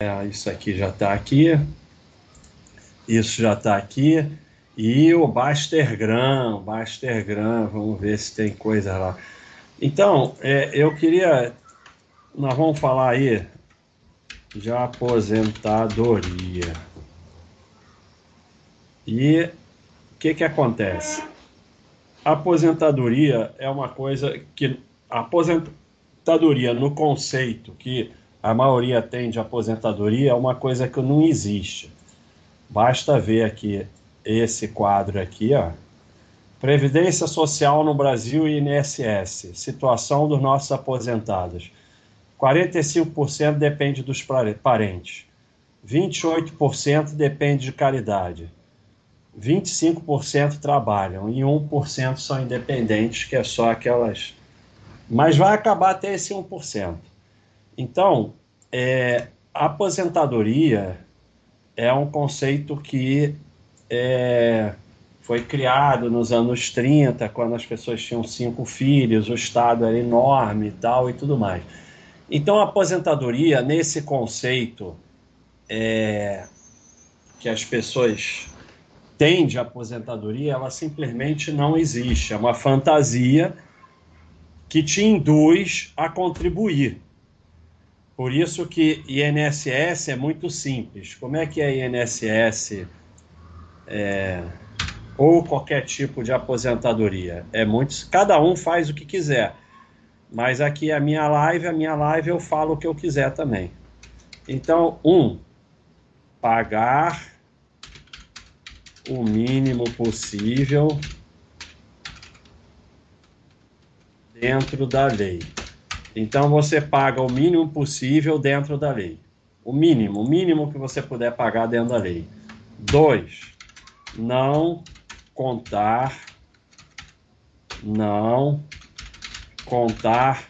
É, isso aqui já está aqui. Isso já está aqui. E o Bastergram, Bastergram, vamos ver se tem coisa lá. Então, é, eu queria. Nós vamos falar aí de aposentadoria. E o que, que acontece? Aposentadoria é uma coisa que. Aposentadoria, no conceito que a maioria tem de aposentadoria, é uma coisa que não existe. Basta ver aqui esse quadro aqui, ó. Previdência Social no Brasil e INSS. Situação dos nossos aposentados. 45% depende dos parentes. 28% depende de caridade. 25% trabalham e 1% são independentes, que é só aquelas. Mas vai acabar até esse 1%. Então, é, aposentadoria é um conceito que é, foi criado nos anos 30, quando as pessoas tinham cinco filhos, o Estado era enorme e tal e tudo mais. Então, a aposentadoria, nesse conceito é, que as pessoas têm de aposentadoria, ela simplesmente não existe. É uma fantasia que te induz a contribuir. Por isso que INSS é muito simples. Como é que é INSS é, ou qualquer tipo de aposentadoria? É muito. Cada um faz o que quiser. Mas aqui é a minha live, a minha live eu falo o que eu quiser também. Então, um, pagar o mínimo possível dentro da lei. Então você paga o mínimo possível dentro da lei. O mínimo, o mínimo que você puder pagar dentro da lei. Dois, não contar, não contar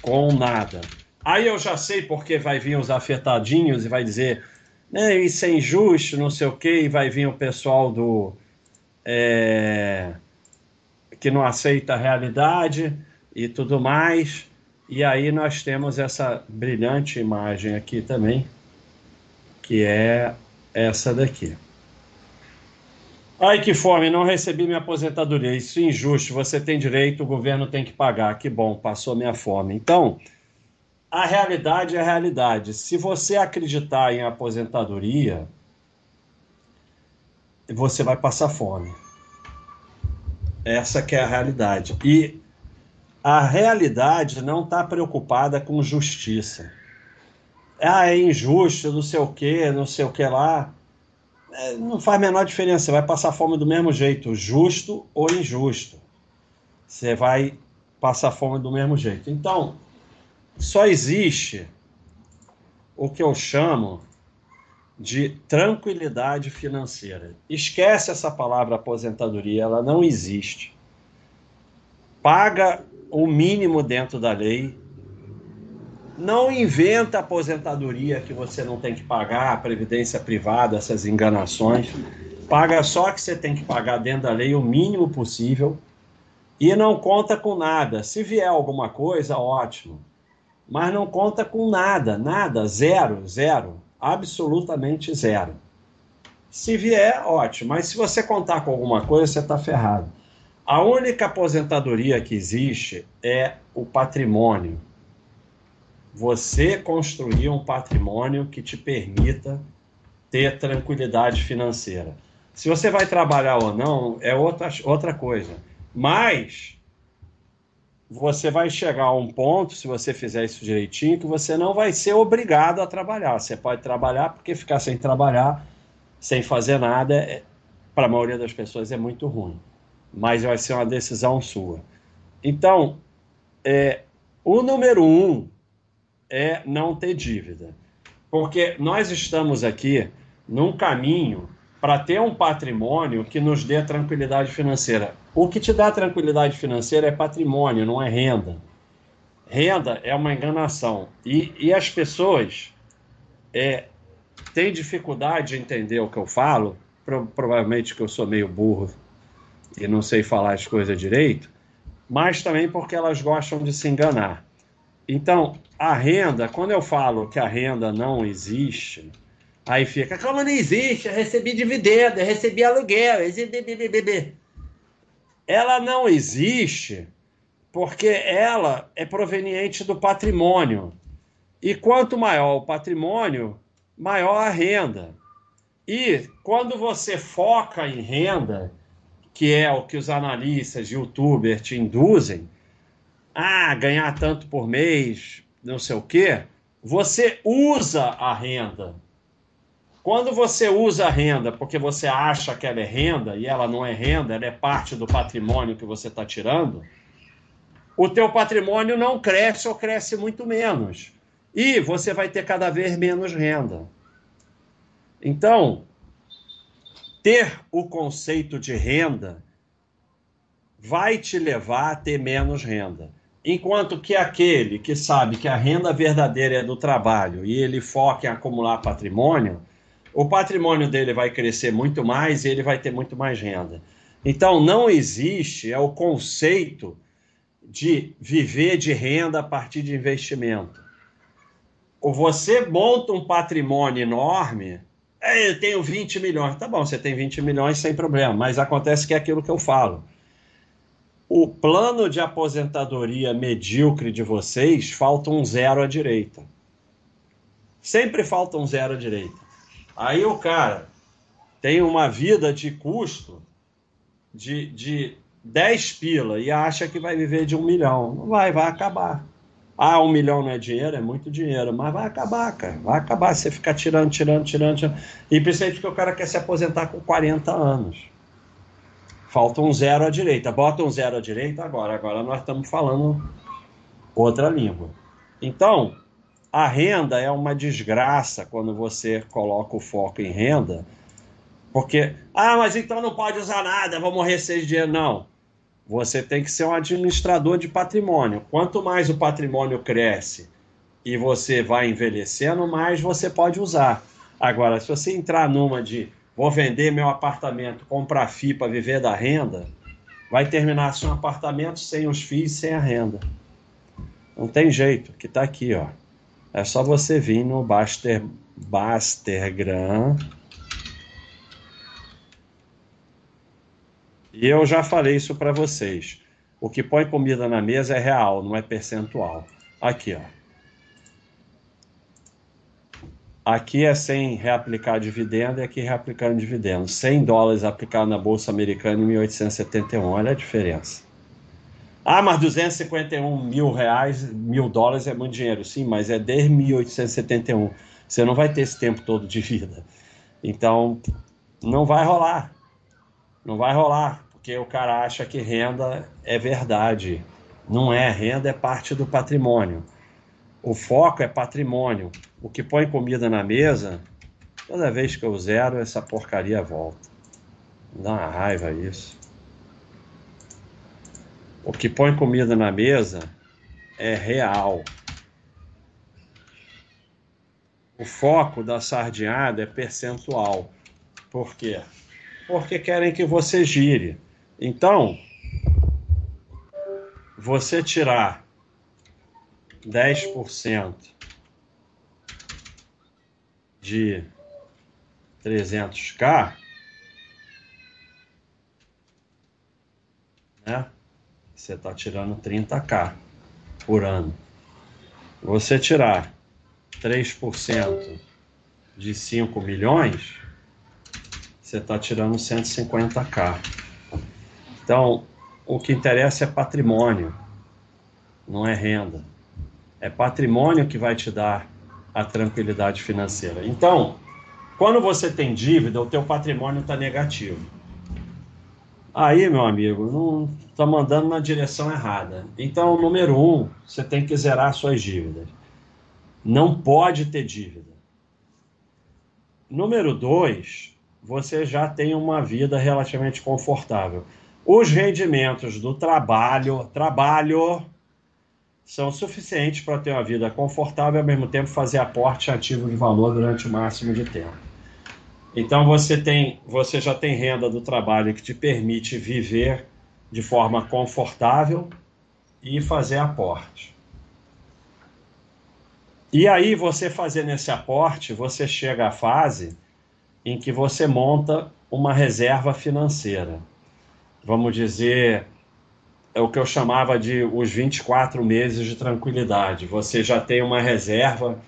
com nada. Aí eu já sei porque vai vir os afetadinhos e vai dizer, né, isso é injusto, não sei o quê, e vai vir o pessoal do é, que não aceita a realidade e tudo mais. E aí nós temos essa brilhante imagem aqui também, que é essa daqui. Ai, que fome, não recebi minha aposentadoria. Isso é injusto, você tem direito, o governo tem que pagar. Que bom, passou minha fome. Então, a realidade é a realidade. Se você acreditar em aposentadoria, você vai passar fome. Essa que é a realidade. E a realidade não está preocupada com justiça. Ah, é injusto, não sei o que, não sei o que lá. É, não faz a menor diferença, você vai passar fome do mesmo jeito, justo ou injusto. Você vai passar fome do mesmo jeito. Então, só existe o que eu chamo de tranquilidade financeira. Esquece essa palavra aposentadoria, ela não existe. Paga o mínimo dentro da lei. Não inventa aposentadoria que você não tem que pagar, a previdência privada, essas enganações. Paga só que você tem que pagar dentro da lei o mínimo possível e não conta com nada. Se vier alguma coisa, ótimo. Mas não conta com nada, nada, zero, zero, absolutamente zero. Se vier, ótimo. Mas se você contar com alguma coisa, você está ferrado. A única aposentadoria que existe é o patrimônio. Você construir um patrimônio que te permita ter tranquilidade financeira. Se você vai trabalhar ou não, é outra, outra coisa. Mas você vai chegar a um ponto, se você fizer isso direitinho, que você não vai ser obrigado a trabalhar. Você pode trabalhar, porque ficar sem trabalhar, sem fazer nada, é, para a maioria das pessoas é muito ruim mas vai ser uma decisão sua. Então, é, o número um é não ter dívida, porque nós estamos aqui num caminho para ter um patrimônio que nos dê tranquilidade financeira. O que te dá tranquilidade financeira é patrimônio, não é renda. Renda é uma enganação. E, e as pessoas é, têm dificuldade de entender o que eu falo, pro, provavelmente que eu sou meio burro e não sei falar as coisas direito, mas também porque elas gostam de se enganar. Então, a renda, quando eu falo que a renda não existe, aí fica, como não existe? Eu recebi dividendo, eu recebi aluguel, eu recebi... Ela não existe porque ela é proveniente do patrimônio. E quanto maior o patrimônio, maior a renda. E quando você foca em renda, que é o que os analistas, youtubers te induzem, ah, ganhar tanto por mês, não sei o quê, você usa a renda. Quando você usa a renda porque você acha que ela é renda e ela não é renda, ela é parte do patrimônio que você está tirando, o teu patrimônio não cresce ou cresce muito menos. E você vai ter cada vez menos renda. Então, ter o conceito de renda vai te levar a ter menos renda. Enquanto que aquele que sabe que a renda verdadeira é do trabalho e ele foca em acumular patrimônio, o patrimônio dele vai crescer muito mais e ele vai ter muito mais renda. Então, não existe é o conceito de viver de renda a partir de investimento. Ou você monta um patrimônio enorme, eu tenho 20 milhões. Tá bom, você tem 20 milhões sem problema, mas acontece que é aquilo que eu falo o plano de aposentadoria medíocre de vocês falta um zero à direita. Sempre falta um zero à direita. Aí o cara tem uma vida de custo de, de 10 pila e acha que vai viver de um milhão. Não vai, vai acabar. Ah, um milhão não é dinheiro? É muito dinheiro, mas vai acabar, cara. Vai acabar. Você ficar tirando, tirando, tirando, tirando. E principalmente que o cara quer se aposentar com 40 anos. Falta um zero à direita. Bota um zero à direita agora. Agora nós estamos falando outra língua. Então, a renda é uma desgraça quando você coloca o foco em renda, porque, ah, mas então não pode usar nada, vou morrer sem dinheiro. Não. Você tem que ser um administrador de patrimônio. Quanto mais o patrimônio cresce e você vai envelhecendo, mais você pode usar. Agora, se você entrar numa de vou vender meu apartamento, comprar FII para viver da renda, vai terminar sem um apartamento, sem os FIIs, sem a renda. Não tem jeito, que está aqui, ó. É só você vir no Baster, Bastergram. E eu já falei isso para vocês. O que põe comida na mesa é real, não é percentual. Aqui, ó. Aqui é sem reaplicar dividendo e aqui reaplicando dividendo. 100 dólares aplicado na Bolsa Americana em 1871. Olha a diferença. Ah, mas 251 mil reais, mil dólares é muito dinheiro. Sim, mas é desde 1871. Você não vai ter esse tempo todo de vida. Então, não vai rolar. Não vai rolar, porque o cara acha que renda é verdade. Não é, renda é parte do patrimônio. O foco é patrimônio. O que põe comida na mesa, toda vez que eu zero, essa porcaria volta. Dá uma raiva isso. O que põe comida na mesa é real. O foco da sardinhada é percentual. Por quê? Porque querem que você gire. Então, você tirar 10% de 300k, né? Você está tirando 30k por ano. Você tirar 3% de 5 milhões, você está tirando 150k. Então, o que interessa é patrimônio, não é renda é patrimônio que vai te dar a tranquilidade financeira. Então, quando você tem dívida, o teu patrimônio está negativo. Aí, meu amigo, não está mandando na direção errada. Então, número um, você tem que zerar suas dívidas. Não pode ter dívida. Número dois, você já tem uma vida relativamente confortável. Os rendimentos do trabalho, trabalho são suficientes para ter uma vida confortável e ao mesmo tempo fazer aporte ativo de valor durante o máximo de tempo. Então você tem, você já tem renda do trabalho que te permite viver de forma confortável e fazer aporte. E aí, você fazendo esse aporte, você chega à fase em que você monta uma reserva financeira. Vamos dizer, é o que eu chamava de os 24 meses de tranquilidade. Você já tem uma reserva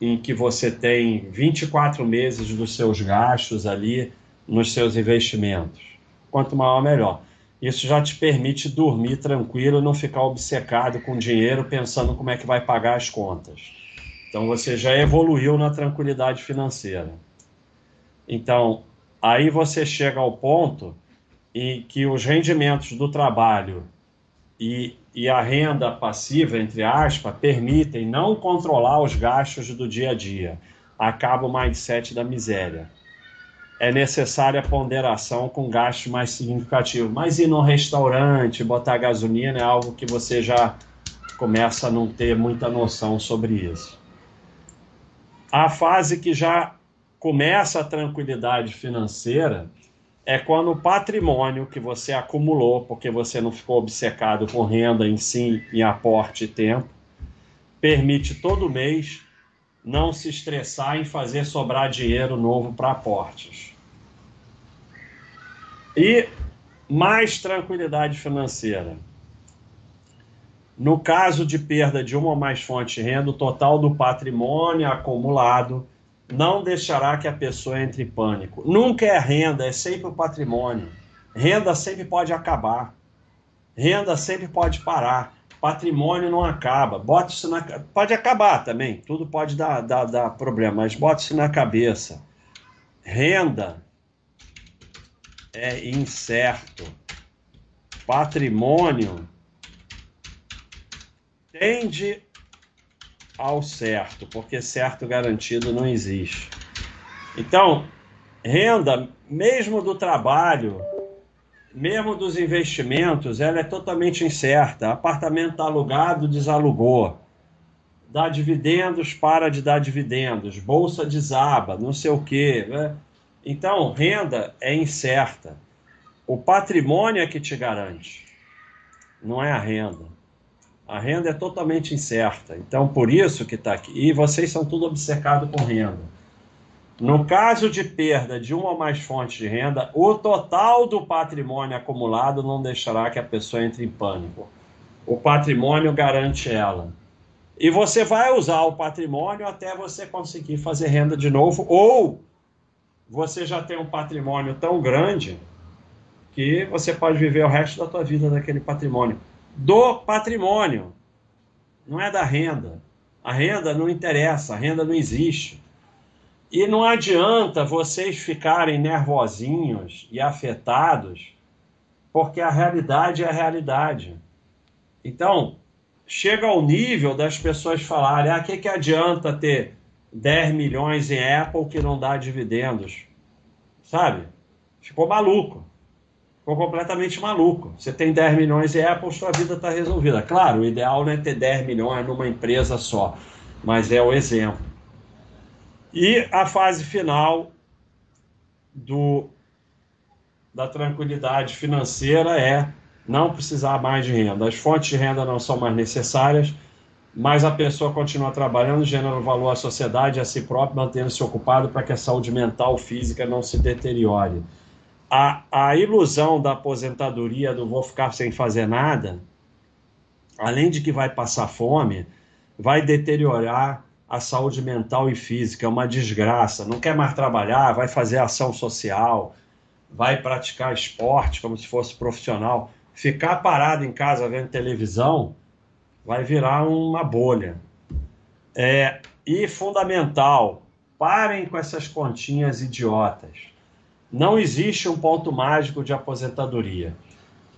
em que você tem 24 meses dos seus gastos ali nos seus investimentos. Quanto maior, melhor. Isso já te permite dormir tranquilo, não ficar obcecado com dinheiro, pensando como é que vai pagar as contas. Então você já evoluiu na tranquilidade financeira. Então, aí você chega ao ponto em que os rendimentos do trabalho e, e a renda passiva, entre aspas, permitem não controlar os gastos do dia a dia. Acaba o mindset da miséria é necessária ponderação com gastos mais significativos. Mas ir no restaurante, botar gasolina é algo que você já começa a não ter muita noção sobre isso. A fase que já começa a tranquilidade financeira é quando o patrimônio que você acumulou, porque você não ficou obcecado com renda em si, em aporte e tempo, permite todo mês não se estressar em fazer sobrar dinheiro novo para aportes. E mais tranquilidade financeira. No caso de perda de uma ou mais fontes de renda, o total do patrimônio acumulado não deixará que a pessoa entre em pânico. Nunca é renda, é sempre o patrimônio. Renda sempre pode acabar. Renda sempre pode parar patrimônio não acaba. Bota isso na pode acabar também, tudo pode dar, dar, dar problema, mas bota isso na cabeça. Renda é incerto. Patrimônio tende ao certo, porque certo garantido não existe. Então, renda, mesmo do trabalho, mesmo dos investimentos, ela é totalmente incerta. Apartamento está alugado, desalugou. Dá dividendos, para de dar dividendos. Bolsa desaba, não sei o quê. Né? Então, renda é incerta. O patrimônio é que te garante, não é a renda. A renda é totalmente incerta. Então, por isso que está aqui. E vocês são tudo obcecados com renda. No caso de perda de uma ou mais fontes de renda, o total do patrimônio acumulado não deixará que a pessoa entre em pânico. O patrimônio garante ela. E você vai usar o patrimônio até você conseguir fazer renda de novo, ou você já tem um patrimônio tão grande que você pode viver o resto da tua vida daquele patrimônio. Do patrimônio, não é da renda. A renda não interessa, a renda não existe. E não adianta vocês ficarem nervosinhos e afetados, porque a realidade é a realidade. Então, chega ao nível das pessoas falarem: ah, que, que adianta ter 10 milhões em Apple que não dá dividendos? Sabe? Ficou maluco. Ficou completamente maluco. Você tem 10 milhões em Apple, sua vida está resolvida. Claro, o ideal não é ter 10 milhões numa empresa só, mas é o exemplo. E a fase final do, da tranquilidade financeira é não precisar mais de renda. As fontes de renda não são mais necessárias, mas a pessoa continua trabalhando, gerando valor à sociedade, a si própria, mantendo-se ocupado para que a saúde mental, física não se deteriore. A, a ilusão da aposentadoria, do vou ficar sem fazer nada, além de que vai passar fome, vai deteriorar a saúde mental e física, é uma desgraça. Não quer mais trabalhar, vai fazer ação social, vai praticar esporte como se fosse profissional. Ficar parado em casa vendo televisão vai virar uma bolha. É, e fundamental, parem com essas continhas idiotas. Não existe um ponto mágico de aposentadoria.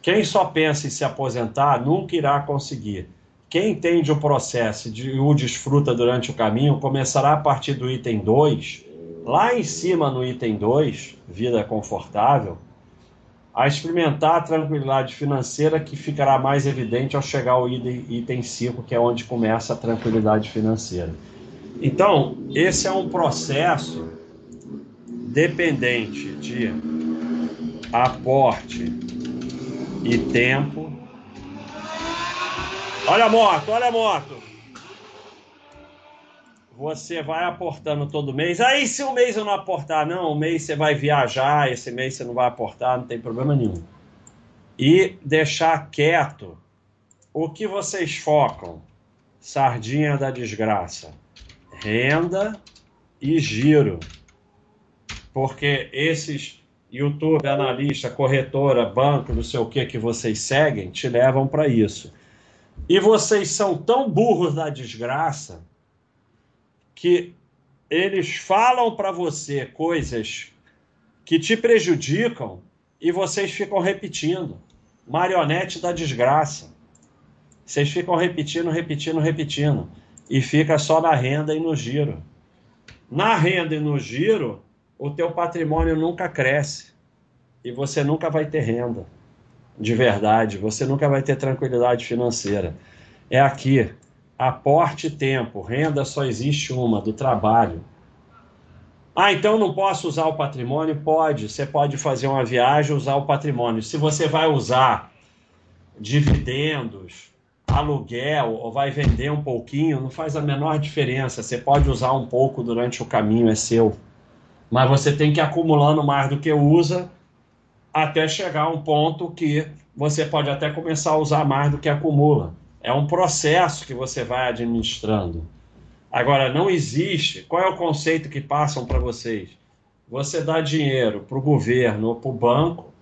Quem só pensa em se aposentar nunca irá conseguir. Quem entende o processo e o desfruta durante o caminho começará a partir do item 2, lá em cima no item 2, vida confortável, a experimentar a tranquilidade financeira que ficará mais evidente ao chegar ao item 5, que é onde começa a tranquilidade financeira. Então, esse é um processo dependente de aporte e tempo Olha moto, olha moto. você vai aportando todo mês. Aí, se um mês eu não aportar, não, um mês você vai viajar, esse mês você não vai aportar, não tem problema nenhum. E deixar quieto o que vocês focam. Sardinha da desgraça. Renda e giro. Porque esses YouTube, analista, corretora, banco, não sei o que que vocês seguem, te levam para isso. E vocês são tão burros da desgraça que eles falam para você coisas que te prejudicam e vocês ficam repetindo. Marionete da desgraça. Vocês ficam repetindo, repetindo, repetindo. E fica só na renda e no giro. Na renda e no giro, o teu patrimônio nunca cresce. E você nunca vai ter renda. De verdade. Você nunca vai ter tranquilidade financeira. É aqui aporte tempo, renda só existe uma, do trabalho. Ah, então não posso usar o patrimônio? Pode, você pode fazer uma viagem usar o patrimônio. Se você vai usar dividendos, aluguel ou vai vender um pouquinho, não faz a menor diferença. Você pode usar um pouco durante o caminho, é seu. Mas você tem que ir acumulando mais do que usa até chegar a um ponto que você pode até começar a usar mais do que acumula. É um processo que você vai administrando. Agora, não existe. Qual é o conceito que passam para vocês? Você dá dinheiro para o governo ou para o banco.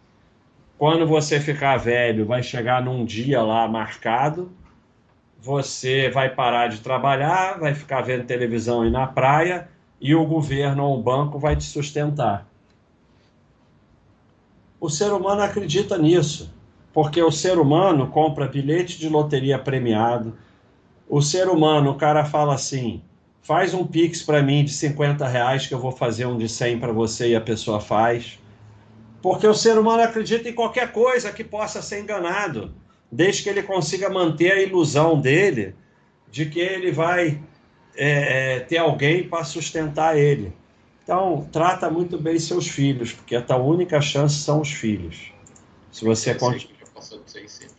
Quando você ficar velho, vai chegar num dia lá marcado. Você vai parar de trabalhar, vai ficar vendo televisão e na praia, e o governo ou o banco vai te sustentar. O ser humano acredita nisso porque o ser humano compra bilhete de loteria premiado. O ser humano, o cara fala assim: faz um pix para mim de 50 reais que eu vou fazer um de 100 para você e a pessoa faz. Porque o ser humano acredita em qualquer coisa que possa ser enganado, desde que ele consiga manter a ilusão dele de que ele vai é, é ter alguém para sustentar ele. Então, trata muito bem seus filhos, porque a tua única chance são os filhos. Se você continua Passou de 600.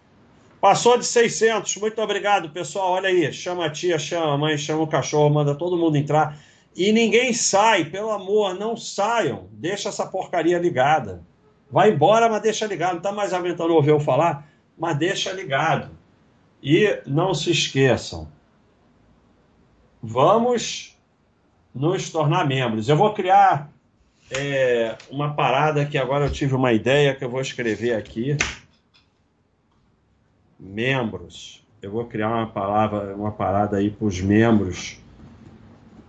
Passou de 600. Muito obrigado, pessoal. Olha aí. Chama a tia, chama a mãe, chama o cachorro, manda todo mundo entrar. E ninguém sai, pelo amor, não saiam. Deixa essa porcaria ligada. Vai embora, mas deixa ligado. Não está mais aguentando ouvir eu falar, mas deixa ligado. E não se esqueçam. Vamos nos tornar membros. Eu vou criar é, uma parada que agora eu tive uma ideia que eu vou escrever aqui membros. Eu vou criar uma palavra, uma parada aí para os membros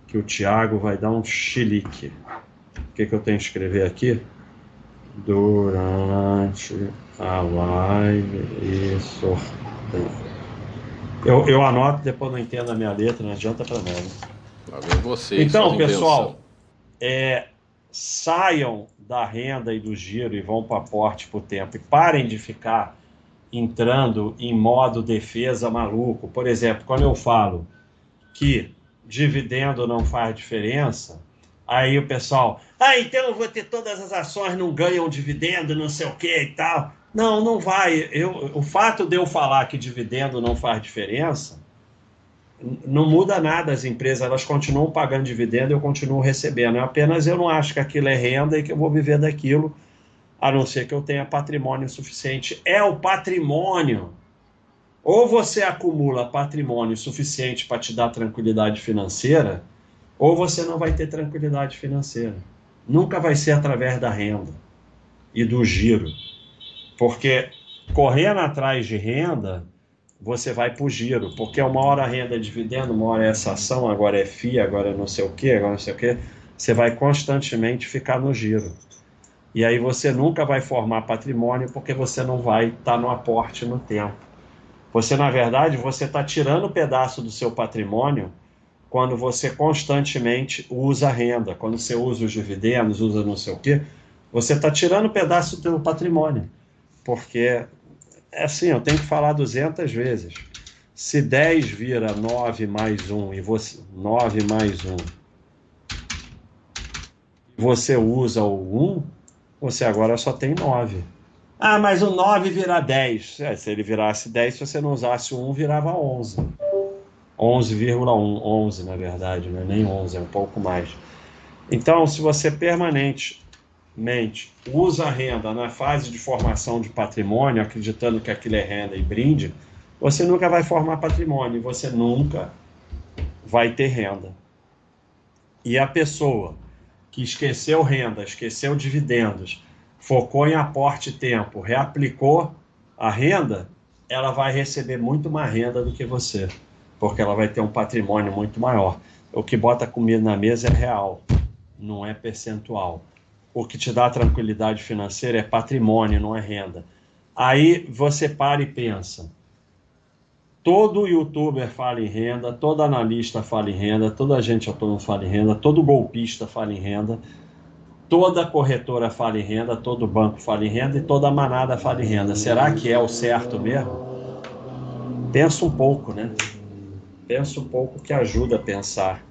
que o Tiago vai dar um chilique. O que, que eu tenho que escrever aqui? Durante a live e sorteio. Eu, eu anoto, depois não entendo a minha letra, não adianta para nada. Você, então, pessoal, é, saiam da renda e do giro e vão para aporte por tempo e parem de ficar entrando em modo defesa maluco. Por exemplo, quando eu falo que dividendo não faz diferença, aí o pessoal, ah, então eu vou ter todas as ações não ganham dividendo, não sei o que e tal. Não, não vai. Eu, o fato de eu falar que dividendo não faz diferença não muda nada as empresas, elas continuam pagando dividendo, eu continuo recebendo. É apenas eu não acho que aquilo é renda e que eu vou viver daquilo a não ser que eu tenha patrimônio suficiente. É o patrimônio. Ou você acumula patrimônio suficiente para te dar tranquilidade financeira, ou você não vai ter tranquilidade financeira. Nunca vai ser através da renda e do giro. Porque correndo atrás de renda, você vai para o giro. Porque uma hora a renda é dividendo, uma hora é essa ação, agora é FIA, agora é não sei o quê, agora não sei o quê. Você vai constantemente ficar no giro. E aí você nunca vai formar patrimônio porque você não vai estar tá no aporte no tempo. Você, na verdade, você está tirando um pedaço do seu patrimônio quando você constantemente usa a renda, quando você usa os dividendos, usa não sei o quê, você está tirando um pedaço do seu patrimônio. Porque, é assim, eu tenho que falar 200 vezes. Se 10 vira 9 mais 1 e você 9 mais 1 você usa o 1, você agora só tem 9. Ah, mas o 9 virá 10. É, se ele virasse 10, se você não usasse o 1, virava 11. 11,1, 11 na verdade, não é nem 11, é um pouco mais. Então, se você permanentemente usa a renda na fase de formação de patrimônio, acreditando que aquilo é renda e brinde, você nunca vai formar patrimônio, você nunca vai ter renda. E a pessoa que esqueceu renda, esqueceu dividendos, focou em aporte tempo, reaplicou a renda, ela vai receber muito mais renda do que você, porque ela vai ter um patrimônio muito maior. O que bota comida na mesa é real, não é percentual. O que te dá tranquilidade financeira é patrimônio, não é renda. Aí você para e pensa. Todo youtuber fala em renda, todo analista fala em renda, toda agente autônomo fala em renda, todo golpista fala em renda toda corretora fala em renda, todo banco fala em renda e toda manada fala em renda. Será que é o certo mesmo? Pensa um pouco, né? Pensa um pouco que ajuda a pensar.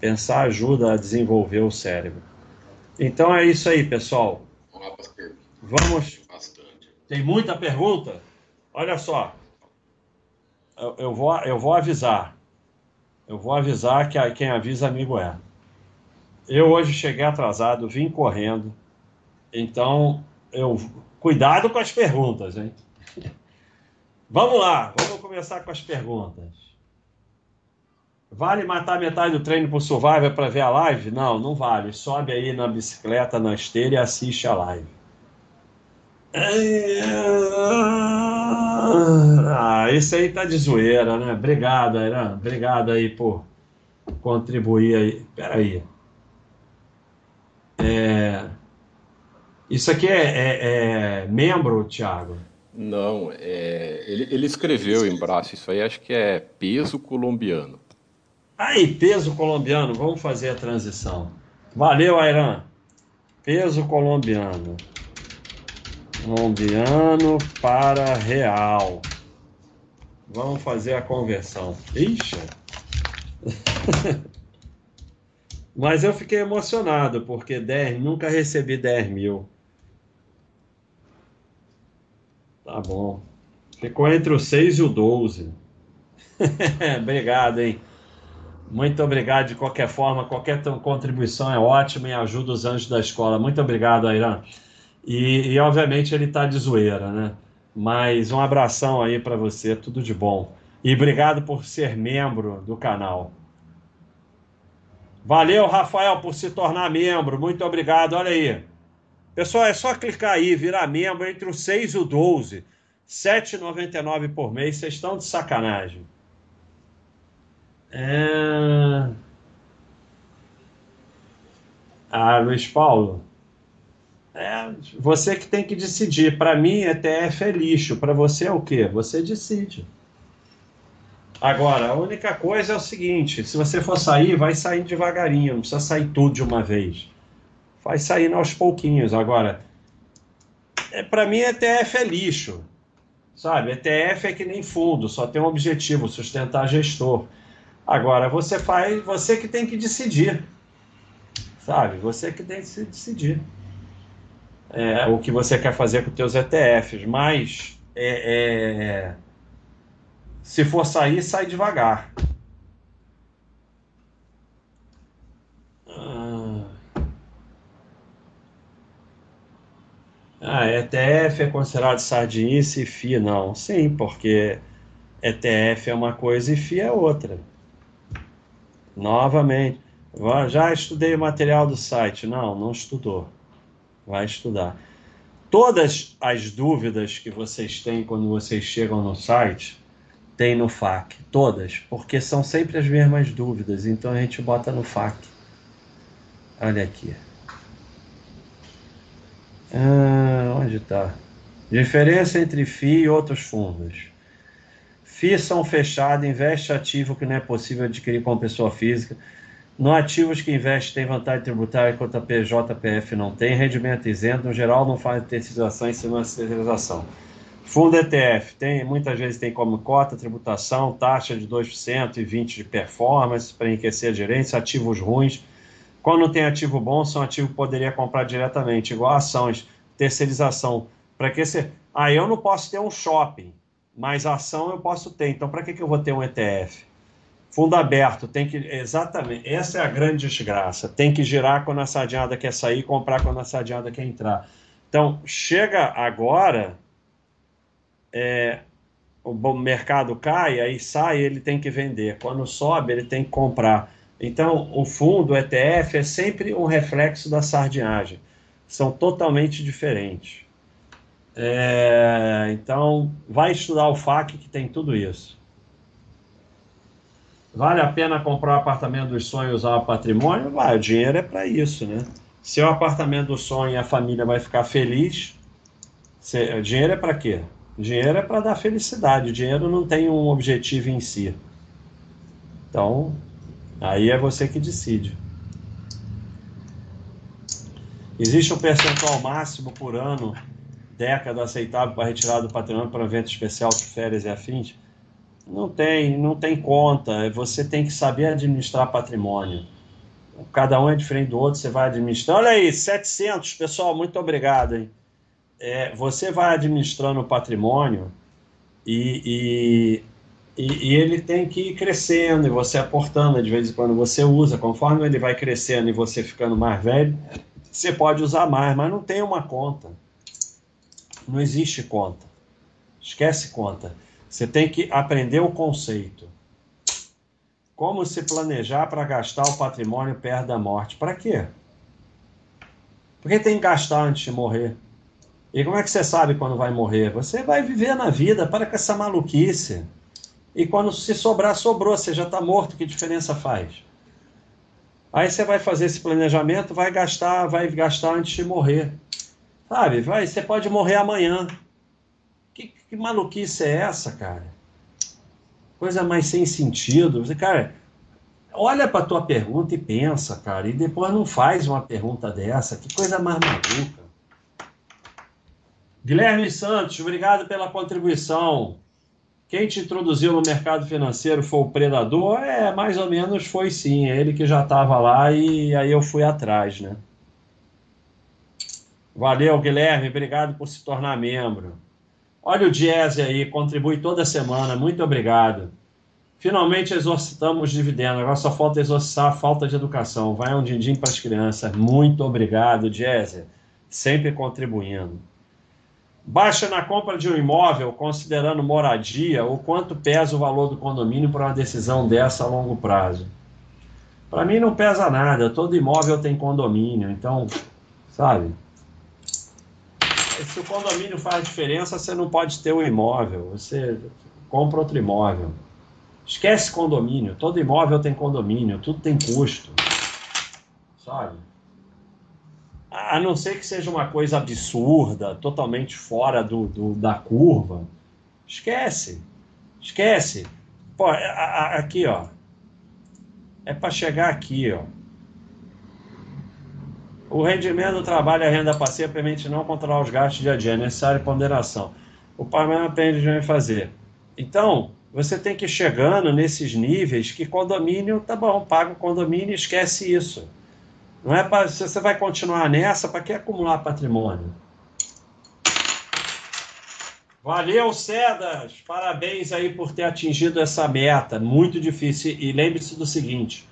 Pensar ajuda a desenvolver o cérebro. Então é isso aí, pessoal. Vamos. Tem muita pergunta? Olha só. Eu, eu, vou, eu vou avisar. Eu vou avisar que quem avisa amigo é. Eu hoje cheguei atrasado, vim correndo. Então, eu cuidado com as perguntas, hein? Vamos lá, vamos começar com as perguntas. Vale matar metade do treino por Survivor para ver a live? Não, não vale. Sobe aí na bicicleta, na esteira e assiste a live. Ah, esse aí tá de zoeira, né? Obrigado, Airan. Obrigado aí por contribuir aí. Peraí. aí. É... Isso aqui é, é, é, membro, Thiago? Não, é... ele, ele escreveu em braço isso aí, acho que é peso colombiano. Aí, peso colombiano, vamos fazer a transição. Valeu, Airan. Peso colombiano. Colombiano para real. Vamos fazer a conversão. Ixi. Mas eu fiquei emocionado, porque 10, nunca recebi 10 mil. Tá bom. Ficou entre o 6 e o 12. obrigado, hein? Muito obrigado de qualquer forma. Qualquer contribuição é ótima e ajuda os anjos da escola. Muito obrigado, Airan. E, e obviamente ele tá de zoeira, né? Mas um abração aí para você, tudo de bom. E obrigado por ser membro do canal. Valeu, Rafael, por se tornar membro. Muito obrigado. Olha aí. Pessoal, é só clicar aí, virar membro entre o 6 e o 12. R$ 7,99 por mês. Vocês estão de sacanagem. É... Ah, Luiz Paulo. É, você que tem que decidir. Para mim, ETF é lixo. Para você é o quê? Você decide. Agora, a única coisa é o seguinte: se você for sair, vai sair devagarinho, não precisa sair tudo de uma vez. Vai saindo aos pouquinhos. Agora, é, para mim, ETF é lixo. Sabe? ETF é que nem fundo, só tem um objetivo: sustentar gestor. Agora, você faz, você que tem que decidir. Sabe? Você que tem que decidir. É, o que você quer fazer com seus ETFs. Mas. é, é se for sair, sai devagar. Ah, ah ETF é considerado sardinice e FI não. Sim, porque ETF é uma coisa e FI é outra. Novamente. Já estudei o material do site. Não, não estudou. Vai estudar. Todas as dúvidas que vocês têm quando vocês chegam no site, tem no FAQ, todas, porque são sempre as mesmas dúvidas, então a gente bota no FAQ. Olha aqui. Ah, onde está? Diferença entre FI e outros fundos. FI são fechados, investe ativo que não é possível adquirir como pessoa física. No ativos que investe tem vantagem tributária enquanto a PJPF não tem. Rendimento isento, no geral não faz terceirização em cima da terceirização. Fundo ETF tem, muitas vezes tem como cota, tributação, taxa de 2% e 20% de performance para enriquecer a gerência, ativos ruins. Quando tem ativo bom, são ativos que poderia comprar diretamente, igual ações, terceirização. Para que você. Ah, eu não posso ter um shopping, mas ação eu posso ter. Então, para que, que eu vou ter um ETF? Fundo aberto, tem que. Exatamente. Essa é a grande desgraça. Tem que girar quando a sardinhada quer sair, comprar quando a sardinhada quer entrar. Então, chega agora, é, o mercado cai, aí sai, ele tem que vender. Quando sobe, ele tem que comprar. Então, o fundo, o ETF, é sempre um reflexo da sardinhagem. São totalmente diferentes. É, então, vai estudar o FAC que tem tudo isso. Vale a pena comprar o apartamento dos sonhos e usar o patrimônio? Vai, o dinheiro é para isso, né? Se o apartamento do sonho e a família vai ficar feliz, se, o dinheiro é para quê? O dinheiro é para dar felicidade. O dinheiro não tem um objetivo em si. Então, aí é você que decide. Existe um percentual máximo por ano década aceitável para retirar do patrimônio para um evento especial de férias e afins? Não tem, não tem conta. Você tem que saber administrar patrimônio. Cada um é diferente do outro, você vai administrar. Olha aí, 700, pessoal, muito obrigado. Hein? É, você vai administrando o patrimônio e, e, e, ele tem que ir crescendo e você aportando. De vez em quando você usa, conforme ele vai crescendo e você ficando mais velho, você pode usar mais, mas não tem uma conta. Não existe conta. Esquece conta. Você tem que aprender o conceito. Como se planejar para gastar o patrimônio perto da morte? Para quê? Porque tem que gastar antes de morrer. E como é que você sabe quando vai morrer? Você vai viver na vida, para com essa maluquice. E quando se sobrar, sobrou, você já está morto, que diferença faz? Aí você vai fazer esse planejamento, vai gastar, vai gastar antes de morrer. Sabe, vai, você pode morrer amanhã. Que, que maluquice é essa, cara? Coisa mais sem sentido. Você, cara, olha para tua pergunta e pensa, cara, e depois não faz uma pergunta dessa. Que coisa mais maluca. Guilherme Santos, obrigado pela contribuição. Quem te introduziu no mercado financeiro foi o Predador? É, mais ou menos foi sim. É ele que já estava lá e aí eu fui atrás, né? Valeu, Guilherme. Obrigado por se tornar membro. Olha o Jazz aí, contribui toda semana. Muito obrigado. Finalmente exorcitamos dividendo. Agora só falta exorcitar a falta de educação. Vai um din-din para as crianças. Muito obrigado, Jazz. Sempre contribuindo. Baixa na compra de um imóvel, considerando moradia, o quanto pesa o valor do condomínio para uma decisão dessa a longo prazo? Para mim não pesa nada. Todo imóvel tem condomínio. Então, sabe? Se o condomínio faz diferença, você não pode ter um imóvel. Você compra outro imóvel. Esquece condomínio. Todo imóvel tem condomínio. Tudo tem custo. Sabe? A não ser que seja uma coisa absurda, totalmente fora do, do da curva. Esquece. Esquece. Pô, aqui, ó. É para chegar aqui, ó. O rendimento do trabalho e a renda passiva permite não controlar os gastos dia a dia, é necessária ponderação. O pagamento aprende de fazer. Então, você tem que ir chegando nesses níveis que condomínio, tá bom, paga o condomínio e esquece isso. Não é para se você vai continuar nessa, para que acumular patrimônio? Valeu, Cedas! Parabéns aí por ter atingido essa meta. Muito difícil. E lembre-se do seguinte: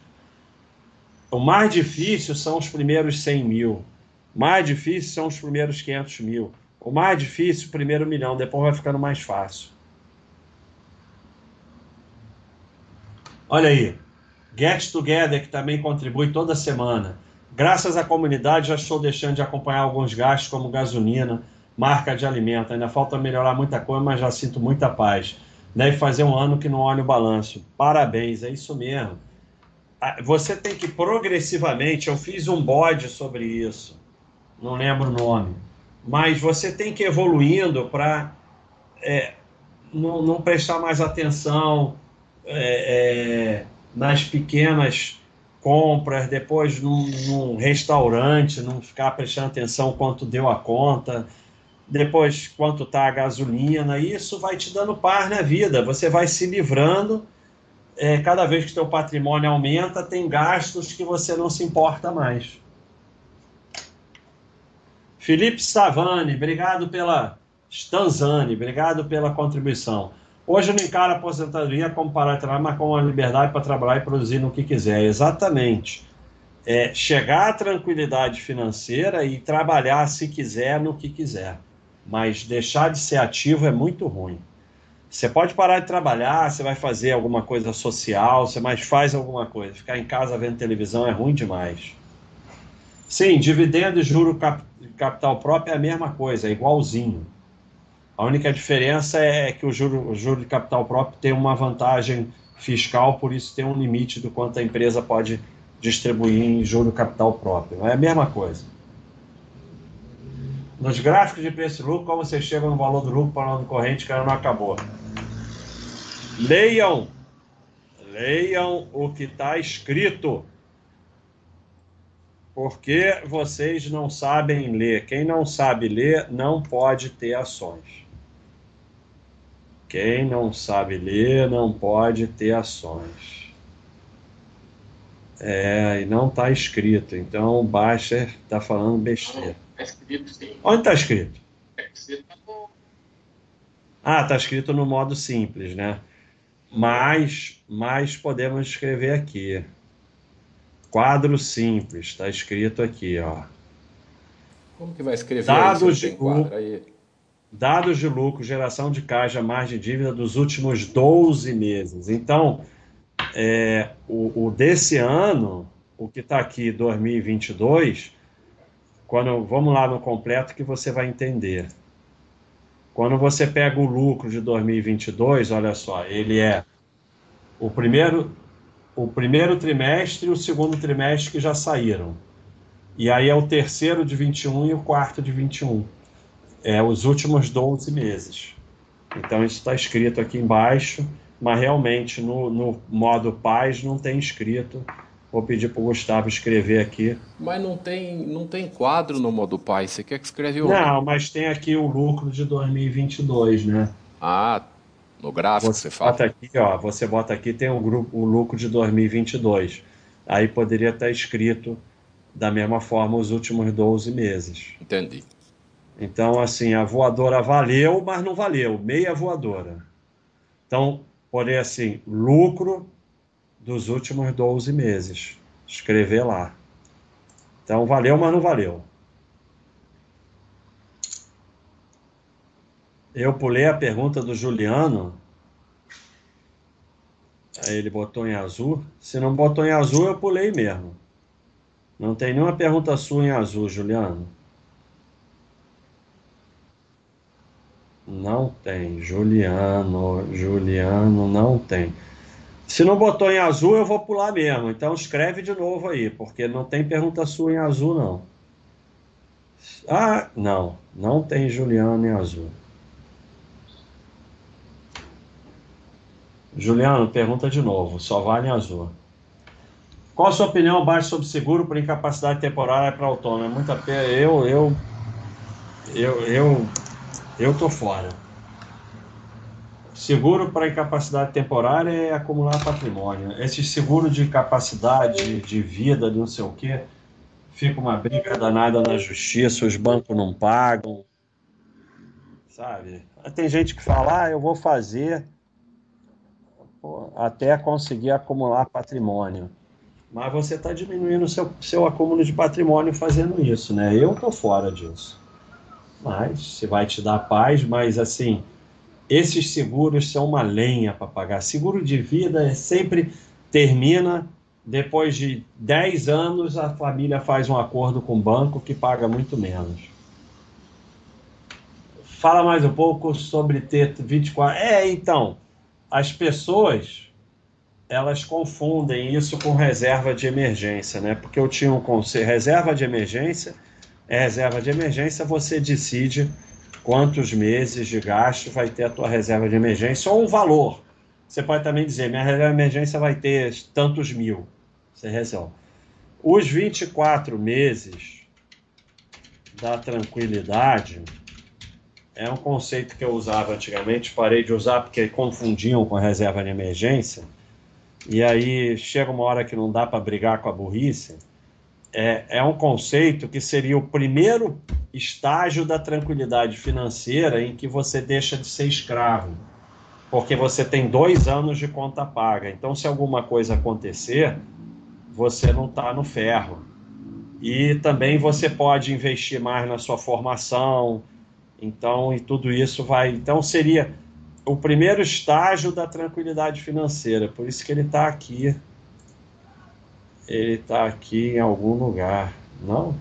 o mais difícil são os primeiros 100 mil. Mais difícil são os primeiros 500 mil. O mais difícil, o primeiro milhão. Depois vai ficando mais fácil. Olha aí. Get Together, que também contribui toda semana. Graças à comunidade, já estou deixando de acompanhar alguns gastos, como gasolina, marca de alimento. Ainda falta melhorar muita coisa, mas já sinto muita paz. Deve fazer um ano que não olho o balanço. Parabéns, é isso mesmo você tem que progressivamente, eu fiz um bode sobre isso, não lembro o nome, mas você tem que ir evoluindo para é, não, não, prestar mais atenção é, é, nas pequenas compras, depois num, num, restaurante, não ficar prestando atenção quanto deu a conta, depois quanto está a gasolina, isso vai te dando par na vida, você vai se livrando é, cada vez que seu patrimônio aumenta, tem gastos que você não se importa mais. Felipe Savani, obrigado pela. Stanzani, obrigado pela contribuição. Hoje não encara a aposentadoria como parar mas como uma liberdade para trabalhar e produzir no que quiser. Exatamente. É chegar à tranquilidade financeira e trabalhar, se quiser, no que quiser. Mas deixar de ser ativo é muito ruim. Você pode parar de trabalhar, você vai fazer alguma coisa social, você mais faz alguma coisa. Ficar em casa vendo televisão é ruim demais. Sim, dividendo e juro cap capital próprio é a mesma coisa, é igualzinho. A única diferença é que o juro, o juro de capital próprio tem uma vantagem fiscal, por isso tem um limite do quanto a empresa pode distribuir em juro capital próprio. É a mesma coisa. Nos gráficos de preço e lucro, como você chega no valor do lucro para o ano corrente que ainda não acabou. Leiam, leiam o que está escrito. Porque vocês não sabem ler. Quem não sabe ler não pode ter ações. Quem não sabe ler não pode ter ações. É, e não está escrito. Então o Bacher está falando besteira. Está escrito, sim. Onde está escrito? Ah, está escrito no modo simples, né? Mas, mas podemos escrever aqui. Quadro simples, está escrito aqui, ó. Como que vai escrever dados de lucro, aí? Dados de lucro, geração de caixa, margem de dívida dos últimos 12 meses. Então, é, o, o desse ano, o que está aqui 2022, quando vamos lá no completo que você vai entender. Quando você pega o lucro de 2022, olha só, ele é o primeiro, o primeiro trimestre e o segundo trimestre que já saíram. E aí é o terceiro de 21 e o quarto de 21. É os últimos 12 meses. Então isso está escrito aqui embaixo, mas realmente no, no modo paz não tem escrito Vou pedir para o Gustavo escrever aqui. Mas não tem, não tem quadro no modo pai. Você quer que escreve o. Não, mas tem aqui o lucro de 2022, né? Ah, no gráfico você, você fala. Bota aqui, ó, você bota aqui, tem o, grupo, o lucro de 2022. Aí poderia estar escrito da mesma forma os últimos 12 meses. Entendi. Então, assim, a voadora valeu, mas não valeu. Meia voadora. Então, porém, assim, lucro dos últimos 12 meses. Escrever lá. Então, valeu, mas não valeu. Eu pulei a pergunta do Juliano. Aí ele botou em azul. Se não botou em azul, eu pulei mesmo. Não tem nenhuma pergunta sua em azul, Juliano. Não tem. Juliano, Juliano, não tem. Se não botou em azul, eu vou pular mesmo. Então escreve de novo aí, porque não tem pergunta sua em azul, não. Ah, não. Não tem Juliano em azul. Juliano, pergunta de novo. Só vale em azul. Qual a sua opinião baixa sobre seguro por incapacidade temporária para autônomo? É muita pena. Eu, eu, eu, eu, eu tô fora. Seguro para incapacidade temporária é acumular patrimônio. Esse seguro de incapacidade de vida, de não sei o quê, fica uma briga danada na justiça, os bancos não pagam. Sabe? Tem gente que fala, ah, eu vou fazer pô, até conseguir acumular patrimônio. Mas você está diminuindo seu, seu acúmulo de patrimônio fazendo isso, né? Eu estou fora disso. Mas se vai te dar paz, mas assim esses seguros são uma lenha para pagar. Seguro de vida é sempre termina depois de 10 anos a família faz um acordo com o banco que paga muito menos. Fala mais um pouco sobre ter 24. É, então, as pessoas elas confundem isso com reserva de emergência, né? Porque eu tinha um conselho, reserva de emergência é reserva de emergência, você decide quantos meses de gasto vai ter a tua reserva de emergência ou um valor. Você pode também dizer, minha reserva de emergência vai ter tantos mil. Você resolve. Os 24 meses da tranquilidade é um conceito que eu usava antigamente, parei de usar porque confundiam com a reserva de emergência. E aí chega uma hora que não dá para brigar com a burrice é, é um conceito que seria o primeiro estágio da tranquilidade financeira em que você deixa de ser escravo. porque você tem dois anos de conta paga. Então, se alguma coisa acontecer, você não está no ferro. E também você pode investir mais na sua formação. Então, e tudo isso vai. Então, seria o primeiro estágio da tranquilidade financeira. Por isso que ele está aqui. Ele está aqui em algum lugar. Não?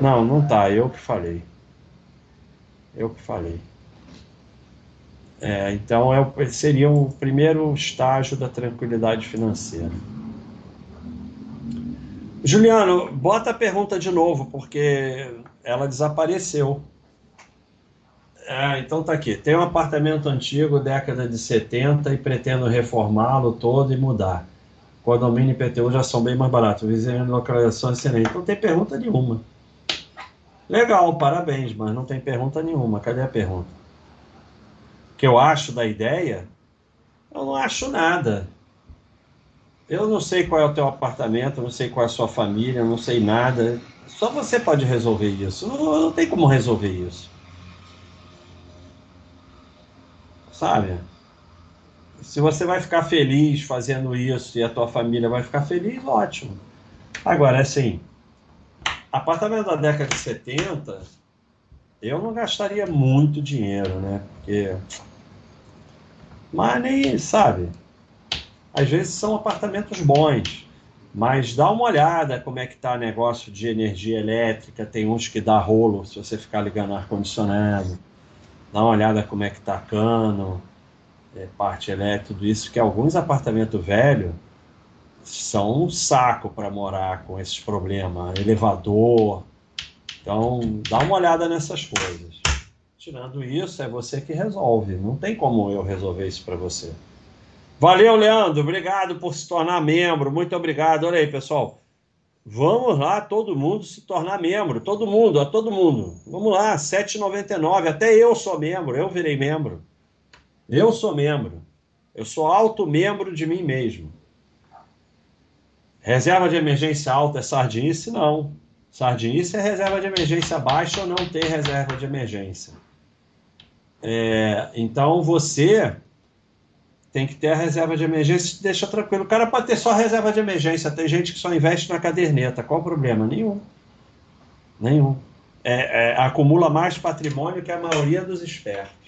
Não, não está. Eu que falei. Eu que falei. É, então, é, seria o primeiro estágio da tranquilidade financeira. Juliano, bota a pergunta de novo, porque ela desapareceu. É, então tá aqui. Tem um apartamento antigo, década de 70, e pretendo reformá-lo todo e mudar. Condomínio e IPTU já são bem mais baratos. Vizinho de localização excelente. Não tem pergunta nenhuma. Legal, parabéns, mas não tem pergunta nenhuma. Cadê a pergunta? O que eu acho da ideia? Eu não acho nada. Eu não sei qual é o teu apartamento, não sei qual é a sua família, não sei nada. Só você pode resolver isso. Não, não tem como resolver isso. Sabe? Se você vai ficar feliz fazendo isso e a tua família vai ficar feliz, ótimo. Agora, assim, apartamento da década de 70, eu não gastaria muito dinheiro, né? Porque. Mas nem, sabe? Às vezes são apartamentos bons, mas dá uma olhada como é que tá o negócio de energia elétrica. Tem uns que dá rolo se você ficar ligando ar-condicionado. Dá uma olhada como é que tá cano, é, parte elétrica, tudo isso, que alguns apartamentos velhos são um saco para morar com esses problemas, elevador. Então, dá uma olhada nessas coisas. Tirando isso, é você que resolve. Não tem como eu resolver isso para você. Valeu, Leandro. Obrigado por se tornar membro. Muito obrigado. Olha aí, pessoal. Vamos lá, todo mundo se tornar membro. Todo mundo, a todo mundo. Vamos lá, 7,99. Até eu sou membro. Eu virei membro. Eu sou membro. Eu sou auto-membro de mim mesmo. Reserva de emergência alta é sardinice? Não. Sardinice é reserva de emergência baixa ou não ter reserva de emergência. É, então você tem que ter a reserva de emergência, deixa tranquilo. O cara pode ter só reserva de emergência. Tem gente que só investe na caderneta. Qual o problema? Nenhum. Nenhum. É, é, acumula mais patrimônio que a maioria dos espertos.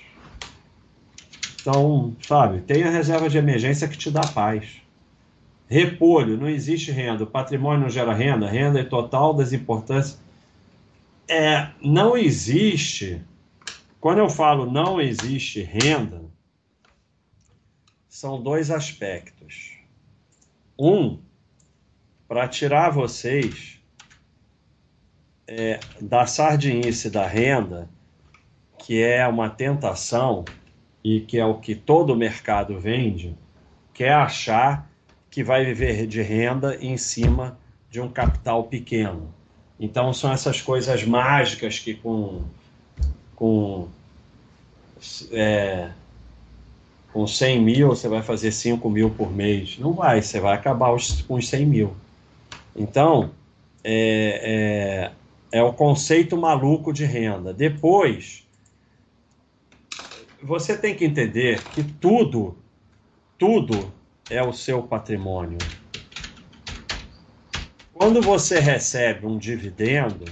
Então, sabe, tem a reserva de emergência que te dá paz. Repolho, não existe renda. O patrimônio não gera renda. Renda é total das importâncias. É, não existe. Quando eu falo não existe renda, são dois aspectos. Um, para tirar vocês é, da sardinice da renda, que é uma tentação e que é o que todo mercado vende, que é achar que vai viver de renda em cima de um capital pequeno. Então são essas coisas mágicas que com, com, é, com 100 mil você vai fazer 5 mil por mês. Não vai, você vai acabar os, com os 100 mil. Então, é, é, é o conceito maluco de renda. Depois, você tem que entender que tudo, tudo é o seu patrimônio. Quando você recebe um dividendo,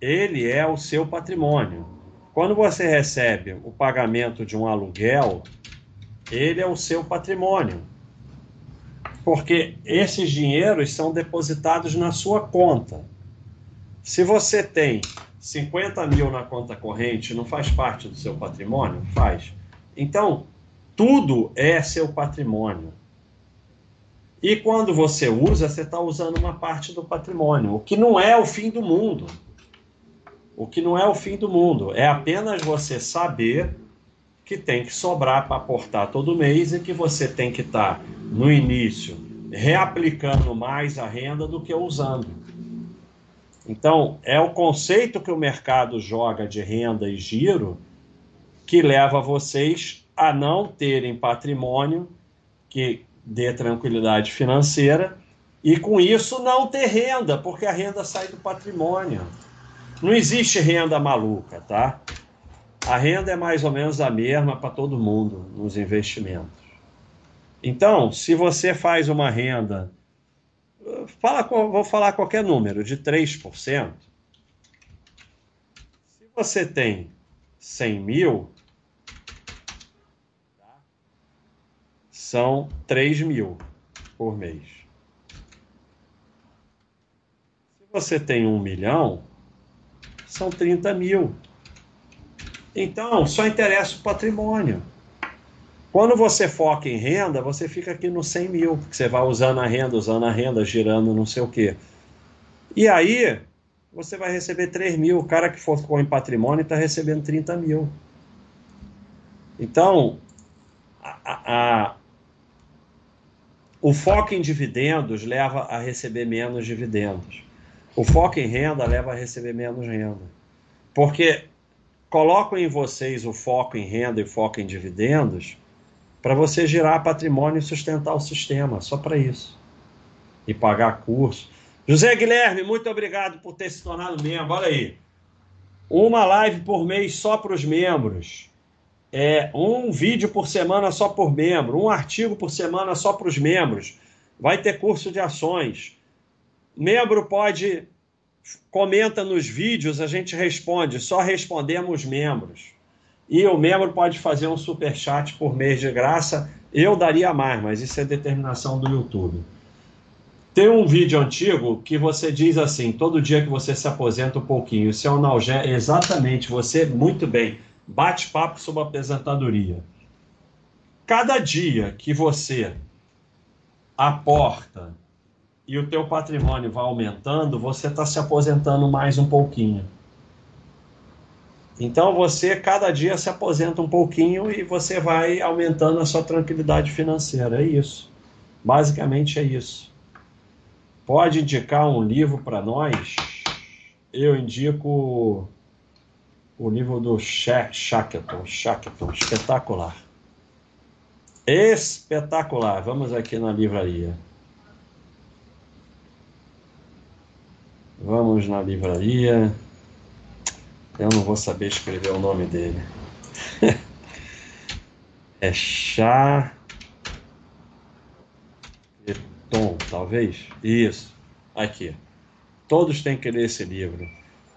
ele é o seu patrimônio. Quando você recebe o pagamento de um aluguel, ele é o seu patrimônio. Porque esses dinheiros são depositados na sua conta. Se você tem 50 mil na conta corrente, não faz parte do seu patrimônio? Faz. Então, tudo é seu patrimônio. E quando você usa, você está usando uma parte do patrimônio, o que não é o fim do mundo. O que não é o fim do mundo. É apenas você saber que tem que sobrar para aportar todo mês e que você tem que estar, tá, no início, reaplicando mais a renda do que usando. Então, é o conceito que o mercado joga de renda e giro que leva vocês a não terem patrimônio que dê tranquilidade financeira e com isso não ter renda, porque a renda sai do patrimônio. Não existe renda maluca, tá? a renda é mais ou menos a mesma para todo mundo nos investimentos. Então, se você faz uma renda, fala, vou falar qualquer número, de 3%, se você tem 100 mil, são 3 mil por mês. Se você tem um milhão, são 30 mil. Então, só interessa o patrimônio. Quando você foca em renda, você fica aqui no 100 mil, porque você vai usando a renda, usando a renda, girando não sei o quê. E aí, você vai receber 3 mil. O cara que focou em patrimônio está recebendo 30 mil. Então, a, a, o foco em dividendos leva a receber menos dividendos. O foco em renda leva a receber menos renda. Porque colocam em vocês o foco em renda e foco em dividendos para você gerar patrimônio e sustentar o sistema, só para isso. E pagar curso. José Guilherme, muito obrigado por ter se tornado membro. Olha aí. Uma live por mês só para os membros. É, um vídeo por semana só por membro. Um artigo por semana só para os membros. Vai ter curso de ações. Membro pode comenta nos vídeos, a gente responde, só respondemos membros. E o membro pode fazer um super chat por mês de graça. Eu daria mais, mas isso é determinação do YouTube. Tem um vídeo antigo que você diz assim: todo dia que você se aposenta um pouquinho, isso é um analgésico. Exatamente, você, muito bem, bate papo sobre aposentadoria. Cada dia que você aporta e o teu patrimônio vai aumentando, você está se aposentando mais um pouquinho. Então você cada dia se aposenta um pouquinho e você vai aumentando a sua tranquilidade financeira. É isso. Basicamente é isso. Pode indicar um livro para nós? Eu indico o livro do Shackleton, Shackleton, espetacular. Espetacular. Vamos aqui na livraria. Vamos na livraria. Eu não vou saber escrever o nome dele. é chá. Talvez? Isso. Aqui. Todos têm que ler esse livro.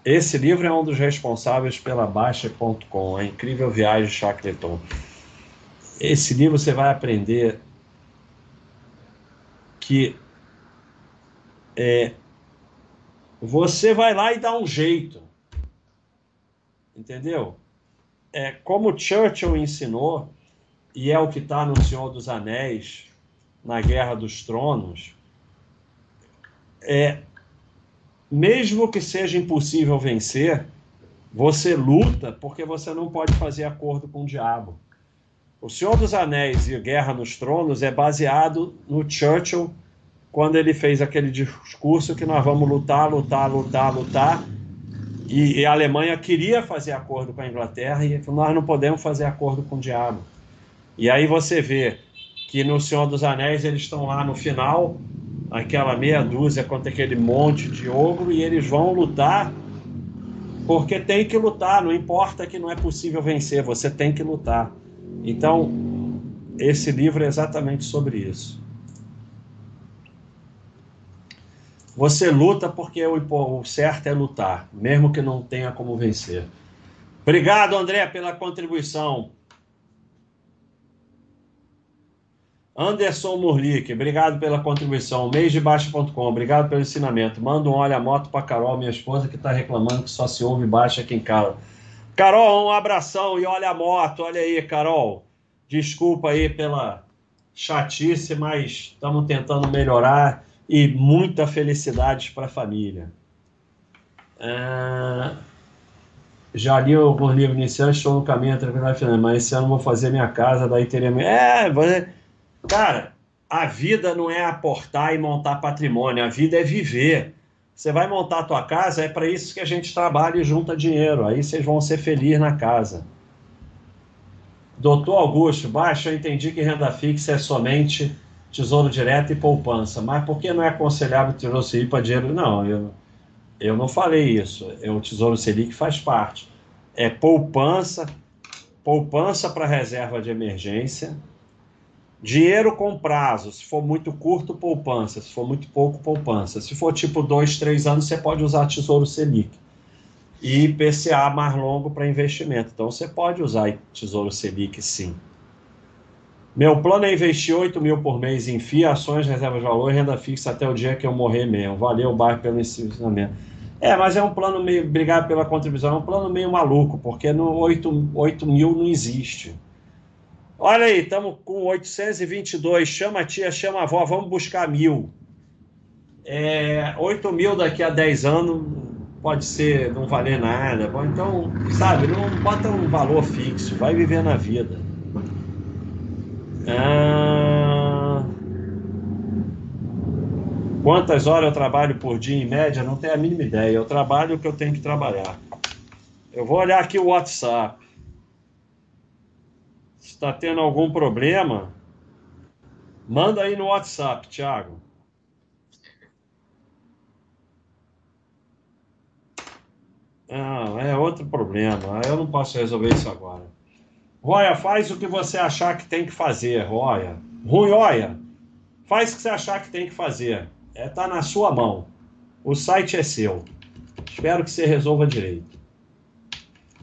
Esse livro é um dos responsáveis pela Baixa.com, a incrível viagem de Shackleton. Esse livro você vai aprender que é, você vai lá e dá um jeito. Entendeu? É, como Churchill ensinou, e é o que está no Senhor dos Anéis, na Guerra dos Tronos, é, mesmo que seja impossível vencer, você luta porque você não pode fazer acordo com o diabo. O Senhor dos Anéis e Guerra nos Tronos é baseado no Churchill quando ele fez aquele discurso que nós vamos lutar, lutar, lutar, lutar e, e, a Alemanha queria fazer acordo com a Inglaterra e nós não podemos fazer acordo com o diabo. E aí você vê que no Senhor dos Anéis eles estão lá no final, aquela meia dúzia contra aquele monte de ogro, e eles vão lutar porque tem que lutar, não importa que não é possível vencer, você tem que lutar. Então, esse livro é exatamente sobre isso. Você luta porque o, certo é lutar, mesmo que não tenha como vencer. Obrigado, André, pela contribuição. Anderson Murlick, obrigado pela contribuição. Mêsdebaixa.com, obrigado pelo ensinamento. Manda um olha a moto para Carol, minha esposa, que está reclamando que só se ouve baixa aqui em casa. Carol, um abração e olha a moto. Olha aí, Carol. Desculpa aí pela chatice, mas estamos tentando melhorar e muita felicidade para a família. Ah, já li alguns livros iniciantes, estou no caminho a tranquilidade financeira, mas esse ano vou fazer minha casa, daí teria... É, você... cara, a vida não é aportar e montar patrimônio, a vida é viver. Você vai montar a tua casa, é para isso que a gente trabalha e junta dinheiro, aí vocês vão ser felizes na casa. Doutor Augusto, baixo, eu entendi que renda fixa é somente tesouro direto e poupança. Mas por que não é aconselhável o tesouro Selic para dinheiro? Não, eu, eu não falei isso. É, o tesouro Selic faz parte. é poupança, poupança para reserva de emergência, dinheiro com prazo, se for muito curto, poupança, se for muito pouco, poupança. Se for tipo dois, três anos, você pode usar Tesouro Selic. E PCA mais longo para investimento. Então você pode usar Tesouro Selic sim. Meu plano é investir 8 mil por mês em FIA, ações, reservas de valor renda fixa até o dia que eu morrer mesmo. Valeu, bairro, pelo ensinamento. É, mas é um plano meio. Obrigado pela contribuição. É um plano meio maluco, porque no 8, 8 mil não existe. Olha aí, estamos com 822. Chama a tia, chama a avó, vamos buscar mil. É, 8 mil daqui a 10 anos pode ser não valer nada. Então, sabe, não bota um valor fixo, vai viver na vida. Ah, quantas horas eu trabalho por dia em média? Não tenho a mínima ideia. Eu trabalho o que eu tenho que trabalhar. Eu vou olhar aqui o WhatsApp. Se está tendo algum problema, manda aí no WhatsApp, Thiago. Ah, é outro problema. Eu não posso resolver isso agora. Roya, faz o que você achar que tem que fazer, Roya. Roya, faz o que você achar que tem que fazer. É, tá na sua mão. O site é seu. Espero que você resolva direito.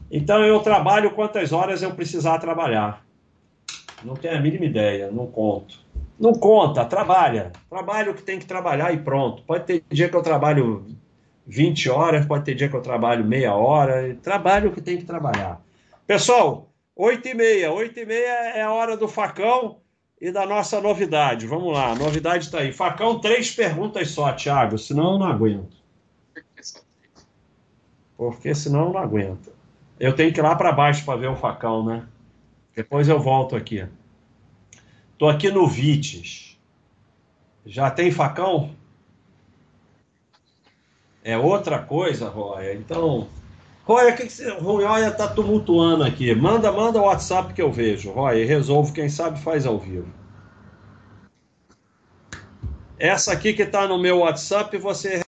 Então eu trabalho quantas horas eu precisar trabalhar. Não tenho a mínima ideia, não conto. Não conta, trabalha. Trabalha o que tem que trabalhar e pronto. Pode ter dia que eu trabalho 20 horas, pode ter dia que eu trabalho meia hora. Trabalho o que tem que trabalhar. Pessoal, 8 e meia. 8 e meia é a hora do facão e da nossa novidade. Vamos lá, a novidade está aí. Facão, três perguntas só, Thiago, senão eu não aguento. Porque senão eu não aguento. Eu tenho que ir lá para baixo para ver o facão, né? Depois eu volto aqui. Estou aqui no Vites. Já tem facão? É outra coisa, Roya. Então, Roya, o que, que você, está tumultuando aqui? Manda, manda o WhatsApp que eu vejo, Roya, e resolvo. Quem sabe faz ao vivo. Essa aqui que está no meu WhatsApp, você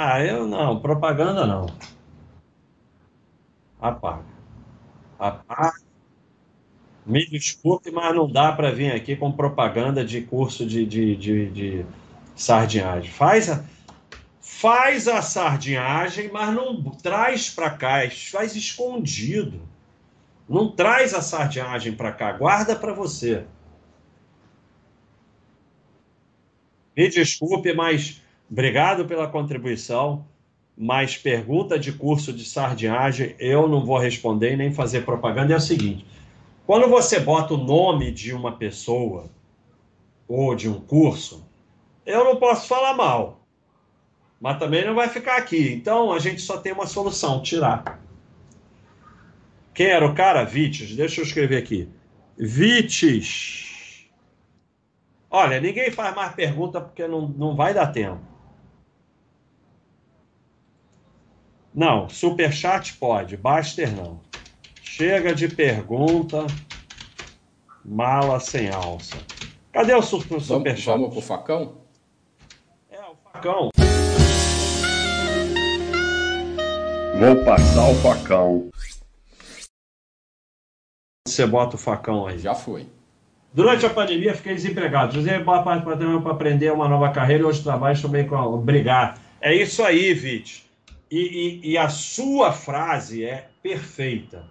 Ah, eu não, propaganda não. Apaga. Apaga. Me desculpe, mas não dá para vir aqui com propaganda de curso de, de, de, de sardinhagem. Faz a, faz a sardinhagem, mas não traz para cá, faz escondido. Não traz a sardinhagem para cá, guarda para você. Me desculpe, mas Obrigado pela contribuição, mas pergunta de curso de sardinhagem eu não vou responder nem fazer propaganda. É o seguinte: quando você bota o nome de uma pessoa ou de um curso, eu não posso falar mal, mas também não vai ficar aqui. Então a gente só tem uma solução: tirar. Quem era o cara? Vites. Deixa eu escrever aqui. Vites. Olha, ninguém faz mais pergunta porque não, não vai dar tempo. Não, superchat pode, Baster não. Chega de pergunta, mala sem alça. Cadê o super, superchat? Vamos, vamos pro facão? É, o facão. Vou passar o facão. Você bota o facão aí. Já foi. Durante a pandemia, fiquei desempregado. José, boa parte para aprender uma nova carreira e hoje trabalho também com. Obrigado. É isso aí, Vite. E, e, e, a sua frase é perfeita.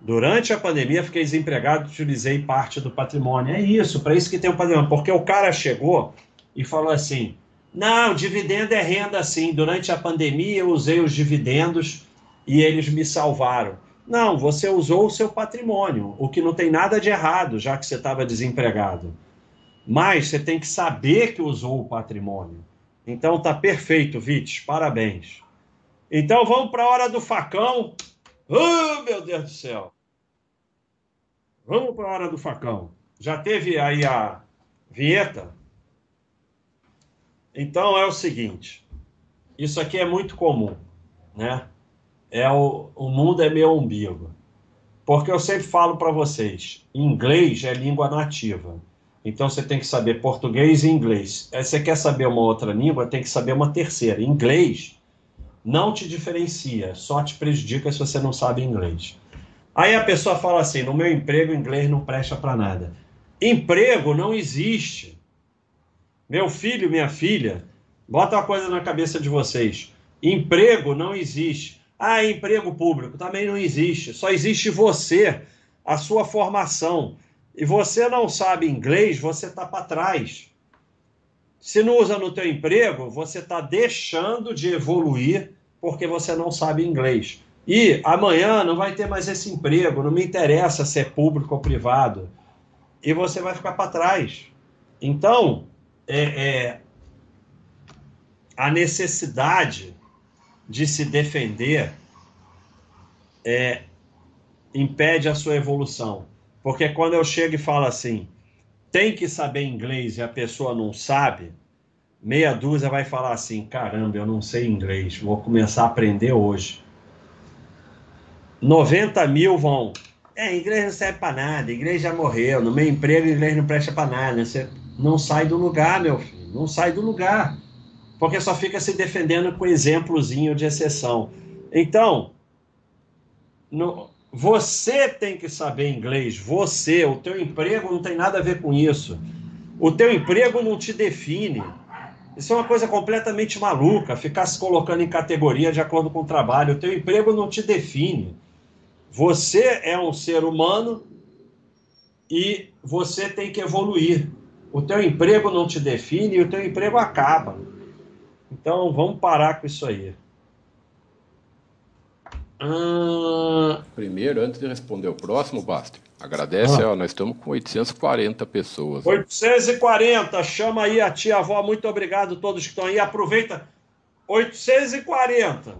Durante a pandemia, fiquei desempregado, utilizei parte do patrimônio. É isso, para isso que tem o patrimônio. Porque o cara chegou e falou assim: não, dividendo é renda sim. Durante a pandemia, eu usei os dividendos e eles me salvaram. Não, você usou o seu patrimônio, o que não tem nada de errado, já que você estava desempregado. Mas você tem que saber que usou o patrimônio. Então tá perfeito, Vites, parabéns. Então vamos para a hora do facão. Oh, meu Deus do céu. Vamos para a hora do facão. Já teve aí a vinheta? Então é o seguinte: isso aqui é muito comum, né? É o, o mundo é meu umbigo. Porque eu sempre falo para vocês: inglês é língua nativa. Então você tem que saber português e inglês. Aí você quer saber uma outra língua, tem que saber uma terceira. Inglês não te diferencia, só te prejudica se você não sabe inglês. Aí a pessoa fala assim: no meu emprego, inglês não presta para nada. Emprego não existe. Meu filho, minha filha, bota uma coisa na cabeça de vocês: emprego não existe. Ah, emprego público também não existe. Só existe você, a sua formação. E você não sabe inglês, você está para trás. Se não usa no teu emprego, você está deixando de evoluir porque você não sabe inglês. E amanhã não vai ter mais esse emprego, não me interessa se é público ou privado. E você vai ficar para trás. Então, é, é, a necessidade de se defender é, impede a sua evolução. Porque quando eu chego e falo assim, tem que saber inglês e a pessoa não sabe, meia dúzia vai falar assim: caramba, eu não sei inglês, vou começar a aprender hoje. 90 mil vão. É, inglês não serve para nada, inglês já morreu, no meu emprego inglês não presta para nada. Você não sai do lugar, meu filho, não sai do lugar. Porque só fica se defendendo com exemplozinho de exceção. Então, no, você tem que saber inglês, você, o teu emprego não tem nada a ver com isso. O teu emprego não te define. Isso é uma coisa completamente maluca, ficar se colocando em categoria de acordo com o trabalho. O teu emprego não te define. Você é um ser humano e você tem que evoluir. O teu emprego não te define e o teu emprego acaba. Então vamos parar com isso aí. Ah... Primeiro, antes de responder o próximo, Basta, agradece, ah. ó, nós estamos com 840 pessoas. 840, chama aí a tia avó, muito obrigado a todos que estão aí, aproveita. 840.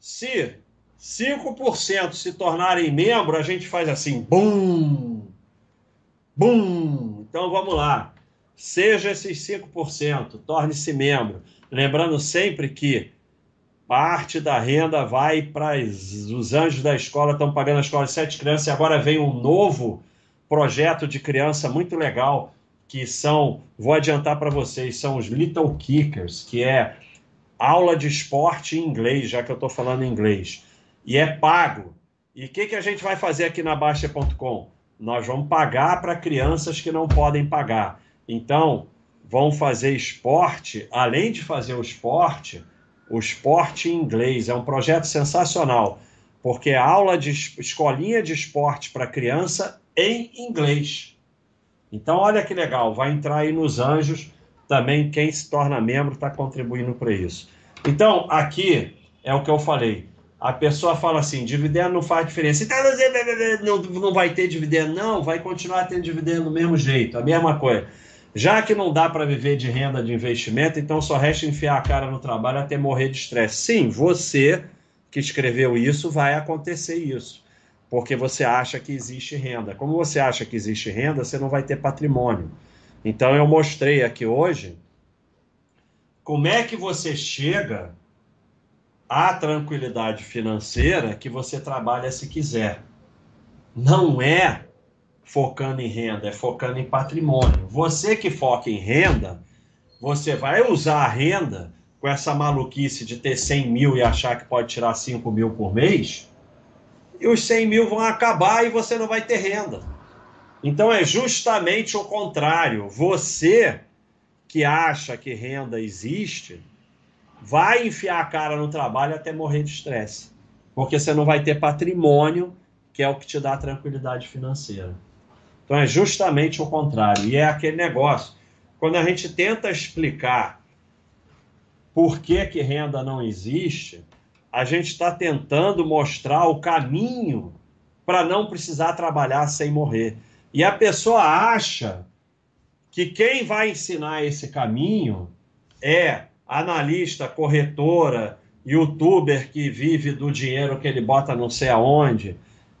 Se 5% se tornarem membro, a gente faz assim, bum, bum. Então vamos lá. Seja esses 5%, torne-se membro. Lembrando sempre que parte da renda vai para os anjos da escola, estão pagando a escola de sete crianças, e agora vem um novo projeto de criança muito legal, que são, vou adiantar para vocês, são os Little Kickers, que é aula de esporte em inglês, já que eu estou falando em inglês. E é pago. E o que, que a gente vai fazer aqui na Baixa.com? Nós vamos pagar para crianças que não podem pagar. Então, vão fazer esporte, além de fazer o esporte, o esporte em inglês. É um projeto sensacional, porque é aula de escolinha de esporte para criança em inglês. Então, olha que legal, vai entrar aí nos anjos também quem se torna membro está contribuindo para isso. Então, aqui é o que eu falei. A pessoa fala assim: dividendo não faz diferença. Então, não, vai ter dividendo, não, vai continuar tendo dividendo do mesmo jeito, a mesma coisa. Já que não dá para viver de renda de investimento, então só resta enfiar a cara no trabalho até morrer de estresse. Sim, você que escreveu isso, vai acontecer isso. Porque você acha que existe renda. Como você acha que existe renda, você não vai ter patrimônio. Então eu mostrei aqui hoje como é que você chega à tranquilidade financeira que você trabalha se quiser. Não é focando em renda, é focando em patrimônio. Você que foca em renda, você vai usar a renda com essa maluquice de ter 100 mil e achar que pode tirar 5 mil por mês, e os 100 mil vão acabar e você não vai ter renda. Então é justamente o contrário. Você que acha que renda existe, vai enfiar a cara no trabalho até morrer de estresse. Porque você não vai ter patrimônio, que é o que te dá tranquilidade financeira. Então é justamente o contrário. E é aquele negócio. Quando a gente tenta explicar por que, que renda não existe, a gente está tentando mostrar o caminho para não precisar trabalhar sem morrer. E a pessoa acha que quem vai ensinar esse caminho é analista, corretora, youtuber que vive do dinheiro que ele bota não sei aonde,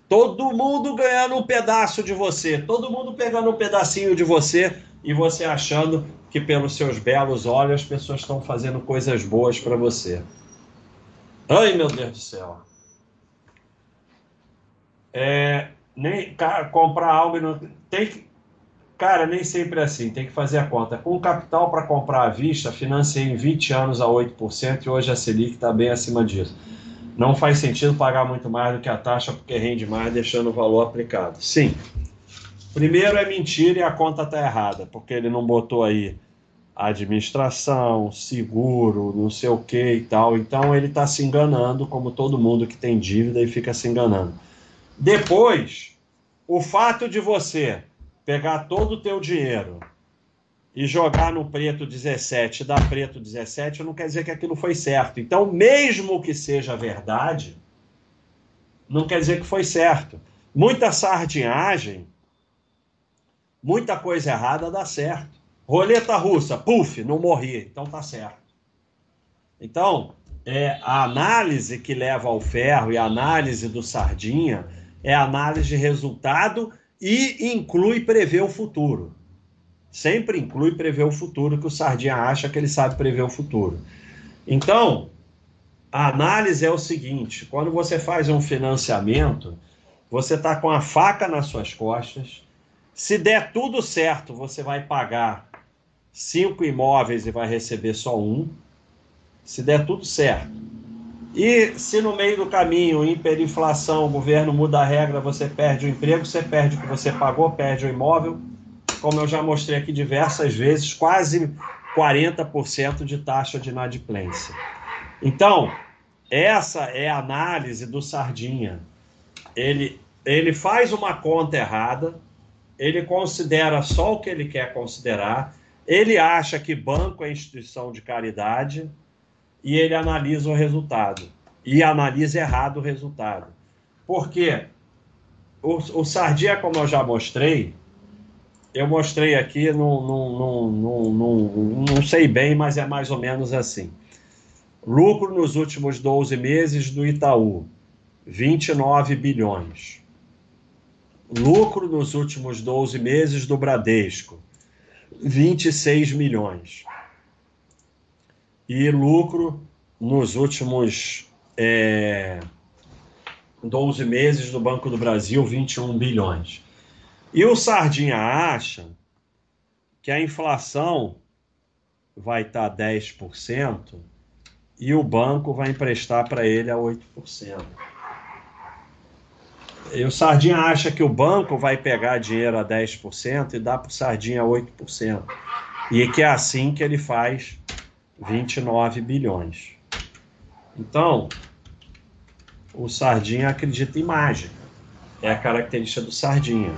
Todo mundo ganhando um pedaço de você, todo mundo pegando um pedacinho de você e você achando que pelos seus belos olhos as pessoas estão fazendo coisas boas para você. Ai, meu Deus do céu. É, nem cara, comprar algo não tem que Cara, nem sempre é assim, tem que fazer a conta. Com capital para comprar à vista, financei em 20 anos a 8% e hoje a Selic está bem acima disso. Não faz sentido pagar muito mais do que a taxa porque rende mais deixando o valor aplicado. Sim. Primeiro é mentira e a conta está errada, porque ele não botou aí administração, seguro, não sei o que e tal. Então ele está se enganando, como todo mundo que tem dívida e fica se enganando. Depois, o fato de você pegar todo o teu dinheiro e jogar no preto 17 e dar preto 17, não quer dizer que aquilo foi certo. Então, mesmo que seja verdade, não quer dizer que foi certo. Muita sardinhagem, muita coisa errada dá certo. Roleta russa, puf, não morri, então tá certo. Então, é, a análise que leva ao ferro e a análise do sardinha é análise de resultado e inclui prever o futuro. Sempre inclui prever o futuro, que o Sardinha acha que ele sabe prever o futuro. Então, a análise é o seguinte: quando você faz um financiamento, você está com a faca nas suas costas. Se der tudo certo, você vai pagar cinco imóveis e vai receber só um. Se der tudo certo. E se no meio do caminho, hiperinflação, o governo muda a regra, você perde o emprego, você perde o que você pagou, perde o imóvel, como eu já mostrei aqui diversas vezes, quase 40% de taxa de inadimplência. Então, essa é a análise do Sardinha. Ele, ele faz uma conta errada, ele considera só o que ele quer considerar, ele acha que banco é instituição de caridade, e ele analisa o resultado. E analisa errado o resultado. Por quê? O, o Sardinha, como eu já mostrei, eu mostrei aqui, não, não, não, não, sei bem, mas é mais ou menos assim. Lucro nos últimos 12 meses do Itaú, 29 bilhões. Lucro nos últimos 12 meses do Bradesco, 26 milhões e lucro nos últimos é, 12 meses do Banco do Brasil, 21 bilhões. E o Sardinha acha que a inflação vai estar 10% e o banco vai emprestar para ele a 8%. E o Sardinha acha que o banco vai pegar dinheiro a 10% e dar para o Sardinha a 8%. E que é assim que ele faz 29 bilhões. Então, o Sardinha acredita em mágica. É a característica do Sardinha.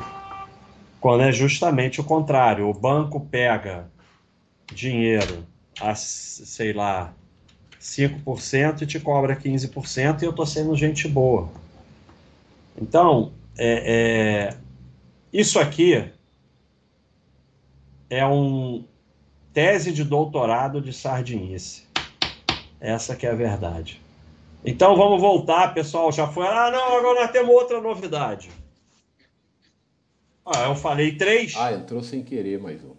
Quando é justamente o contrário. O banco pega dinheiro a, sei lá, 5% e te cobra 15% e eu estou sendo gente boa. Então, é, é, isso aqui é um, tese de doutorado de sardinice. Essa que é a verdade. Então vamos voltar, pessoal. Já foi. Ah, não, agora nós temos outra novidade. Ah, eu falei três. Ah, entrou sem querer mais um.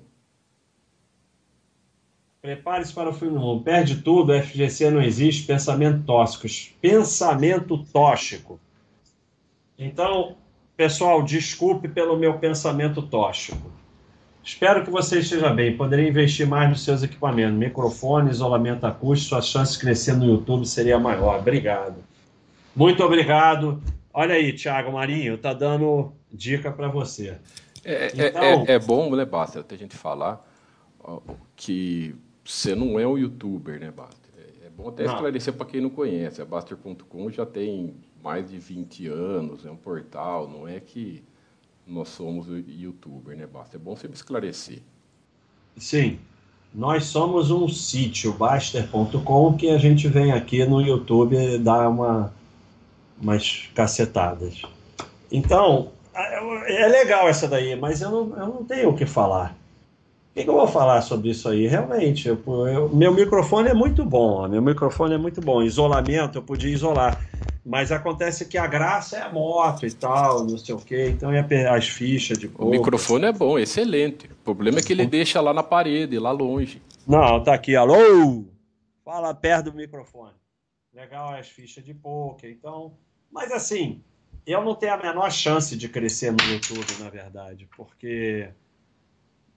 Prepare-se para o fim do mundo. Perde tudo, FGC não existe, pensamento tóxico. Pensamento tóxico. Então, pessoal, desculpe pelo meu pensamento tóxico. Espero que você esteja bem. Poderia investir mais nos seus equipamentos, microfone, isolamento acústico, sua chance de crescer no YouTube seria maior. Obrigado. Muito obrigado. Olha aí, Thiago Marinho, tá dando dica para você. É, é, então... é, é, bom, né, Basta, até a gente falar que você não é um youtuber, né, Basta? É, é bom até não. esclarecer para quem não conhece. A Baster.com já tem mais de 20 anos, é um portal, não é que nós somos youtuber, né, Basta? É bom sempre esclarecer. Sim. Nós somos um sítio, Baster.com, que a gente vem aqui no YouTube dar uma, umas cacetadas. Então, é, legal essa daí, mas eu não, eu não tenho o que falar. O que, que eu vou falar sobre isso aí? Realmente, eu, eu, meu microfone é muito bom, meu microfone é muito bom. Isolamento, eu podia isolar Mas acontece que a graça é a moto e tal, não sei o quê. Então é as fichas de O microfone é bom, excelente. O problema é que ele deixa lá na parede, lá longe. Não, tá aqui, alô! Fala perto do microfone. Legal as fichas de poker, então. Mas assim, eu não tenho a menor chance de crescer no YouTube, na verdade, porque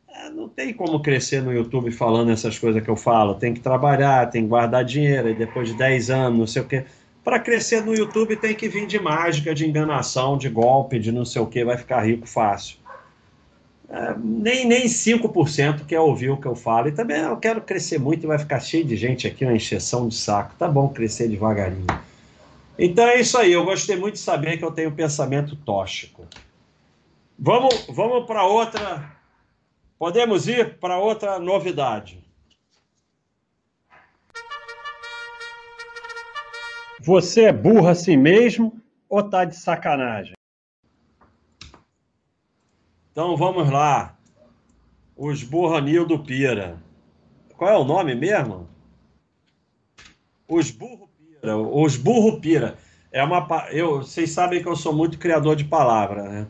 é, não tem como crescer no YouTube falando essas coisas que eu falo. Tem que trabalhar, tem que guardar dinheiro, e depois de 10 anos, não sei o quê. Para crescer no YouTube tem que vir de mágica, de enganação, de golpe, de não sei o que, vai ficar rico fácil. É, nem, nem 5% quer ouvir o que eu falo. E também eu quero crescer muito e vai ficar cheio de gente aqui, uma encheção de saco. Tá bom crescer devagarinho. Então é isso aí. Eu gostei muito de saber que eu tenho pensamento tóxico. Vamos, vamos para outra. Podemos ir para outra novidade. Você é burro assim mesmo ou tá de sacanagem? Então vamos lá. Os Burranil Pira. Qual é o nome mesmo? Os Burro. Os Burro Pira. É uma, eu, vocês sabem que eu sou muito criador de palavra, né?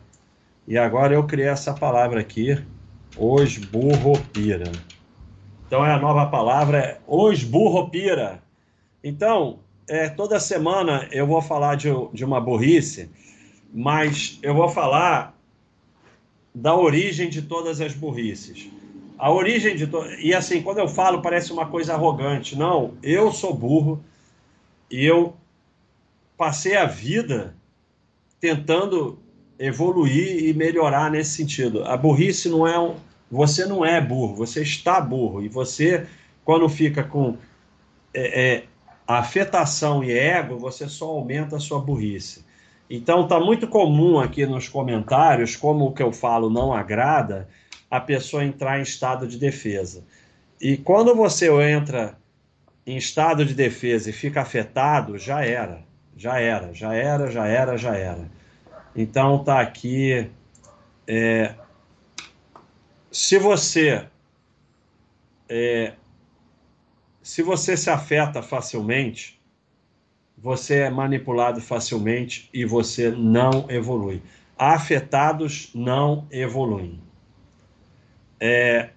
E agora eu criei essa palavra aqui, os burropira. Então é a nova palavra, é os burropira. Então, é, toda semana eu vou falar de, de uma burrice, mas eu vou falar da origem de todas as burrices. A origem de to... e assim, quando eu falo parece uma coisa arrogante. Não, eu sou burro e eu passei a vida tentando evoluir e melhorar nesse sentido. A burrice não é um, você não é burro, você está burro e você quando fica com é, é, afetação e ego, você só aumenta a sua burrice. Então está muito comum aqui nos comentários, como o que eu falo não agrada, a pessoa entrar em estado de defesa. E quando você entra em estado de defesa e fica afetado, já era, já era, já era, já era, já era. Então está aqui. É, se você é, se você se afeta facilmente, você é manipulado facilmente e você não evolui. Afetados não evoluem. É,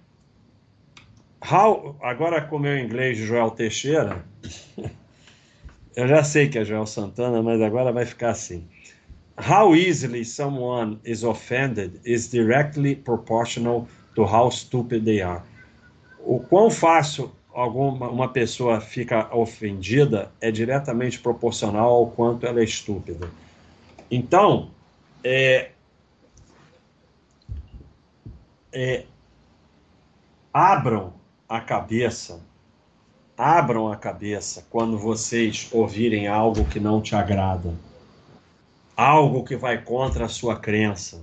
how, agora com o meu inglês Joel Teixeira, eu já sei que é Joel Santana, mas agora vai ficar assim. How easily someone is offended is directly proportional to how stupid they are. O quão fácil alguma uma pessoa fica ofendida é diretamente proporcional ao quanto ela é estúpida. Então, é, é, abram a cabeça, abram a cabeça quando vocês ouvirem algo que não te agrada, algo que vai contra a sua crença.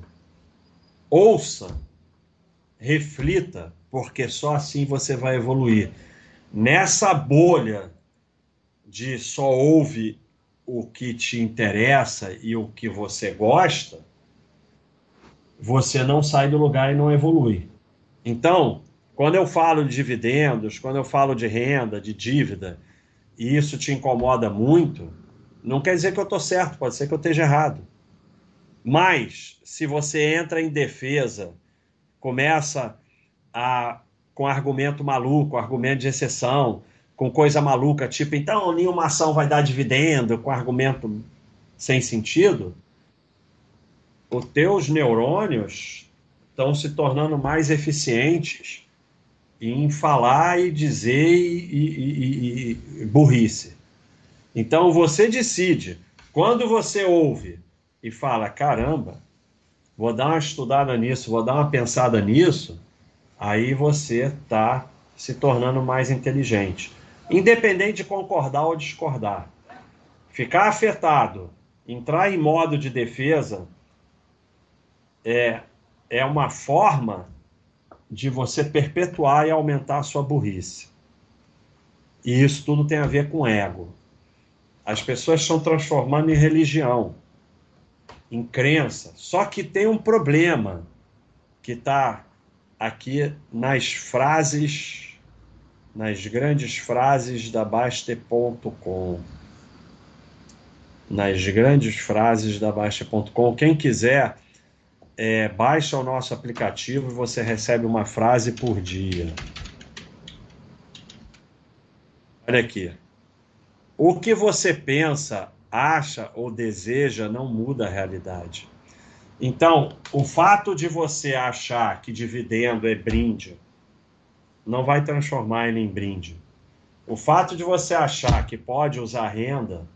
Ouça, reflita, porque só assim você vai evoluir nessa bolha de só ouve o que te interessa e o que você gosta, você não sai do lugar e não evolui. Então, quando eu falo de dividendos, quando eu falo de renda, de dívida, e isso te incomoda muito, não quer dizer que eu estou certo, pode ser que eu esteja errado. Mas, se você entra em defesa, começa a com argumento maluco, argumento de exceção, com coisa maluca, tipo, então nenhuma ação vai dar dividendo, com argumento sem sentido, os teus neurônios estão se tornando mais eficientes em falar e dizer e, e, e, e burrice. Então você decide. Quando você ouve e fala, caramba, vou dar uma estudada nisso, vou dar uma pensada nisso, aí você está se tornando mais inteligente. Independente de concordar ou discordar. Ficar afetado, entrar em modo de defesa, é, é uma forma de você perpetuar e aumentar a sua burrice. E isso tudo tem a ver com ego. As pessoas estão transformando em religião, em crença. Só que tem um problema que está aqui nas frases, nas grandes frases da Baster.com. nas grandes frases da Baixa.com. Quem quiser, é, baixa o nosso aplicativo e você recebe uma frase por dia. Olha aqui. O que você pensa, acha ou deseja não muda a realidade. Então, o fato de você achar que dividendo é brinde não vai transformar ele em brinde. O fato de você achar que pode usar renda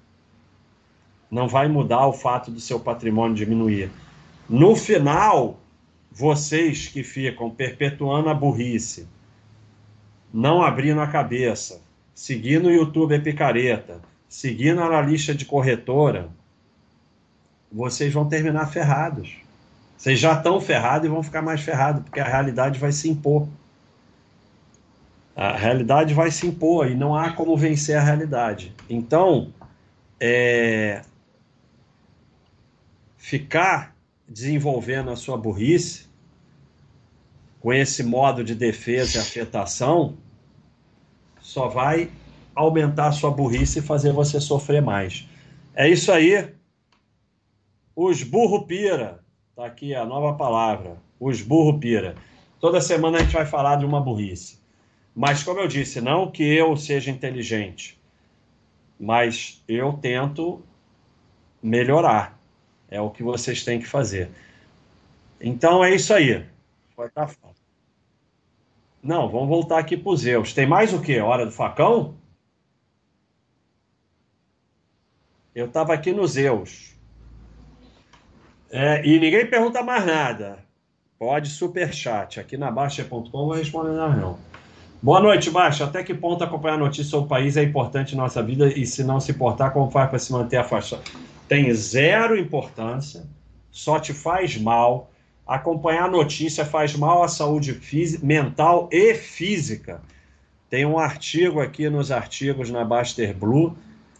não vai mudar o fato do seu patrimônio diminuir. No final, vocês que ficam perpetuando a burrice, não abrindo a cabeça, seguindo o YouTube é picareta, seguindo a analista de corretora, vocês vão terminar ferrados. Vocês já estão ferrados e vão ficar mais ferrados, porque a realidade vai se impor. A realidade vai se impor e não há como vencer a realidade. Então, é, ficar desenvolvendo a sua burrice com esse modo de defesa e afetação só vai aumentar a sua burrice e fazer você sofrer mais. É isso aí. Os burro pira. Tá aqui a nova palavra. Os burro pira. Toda semana a gente vai falar de uma burrice. Mas como eu disse, não que eu seja inteligente, mas eu tento melhorar. É o que vocês têm que fazer. Então é isso aí. Vai estar fácil. Não, vamos voltar aqui para os Zeus. Tem mais o quê? Hora do facão? Eu estava aqui nos Zeus. É, e ninguém pergunta mais nada. Pode super chat. Aqui na Baixa.com não vai responder nada, não. Boa noite, Baixa. Até que ponto acompanhar notícias sobre o país é importante em nossa vida e se não se importar, como faz para se manter afastado? Tem zero importância, só te faz mal. Acompanhar notícia faz mal à saúde mental e física. Tem um artigo aqui nos artigos na Baster Blue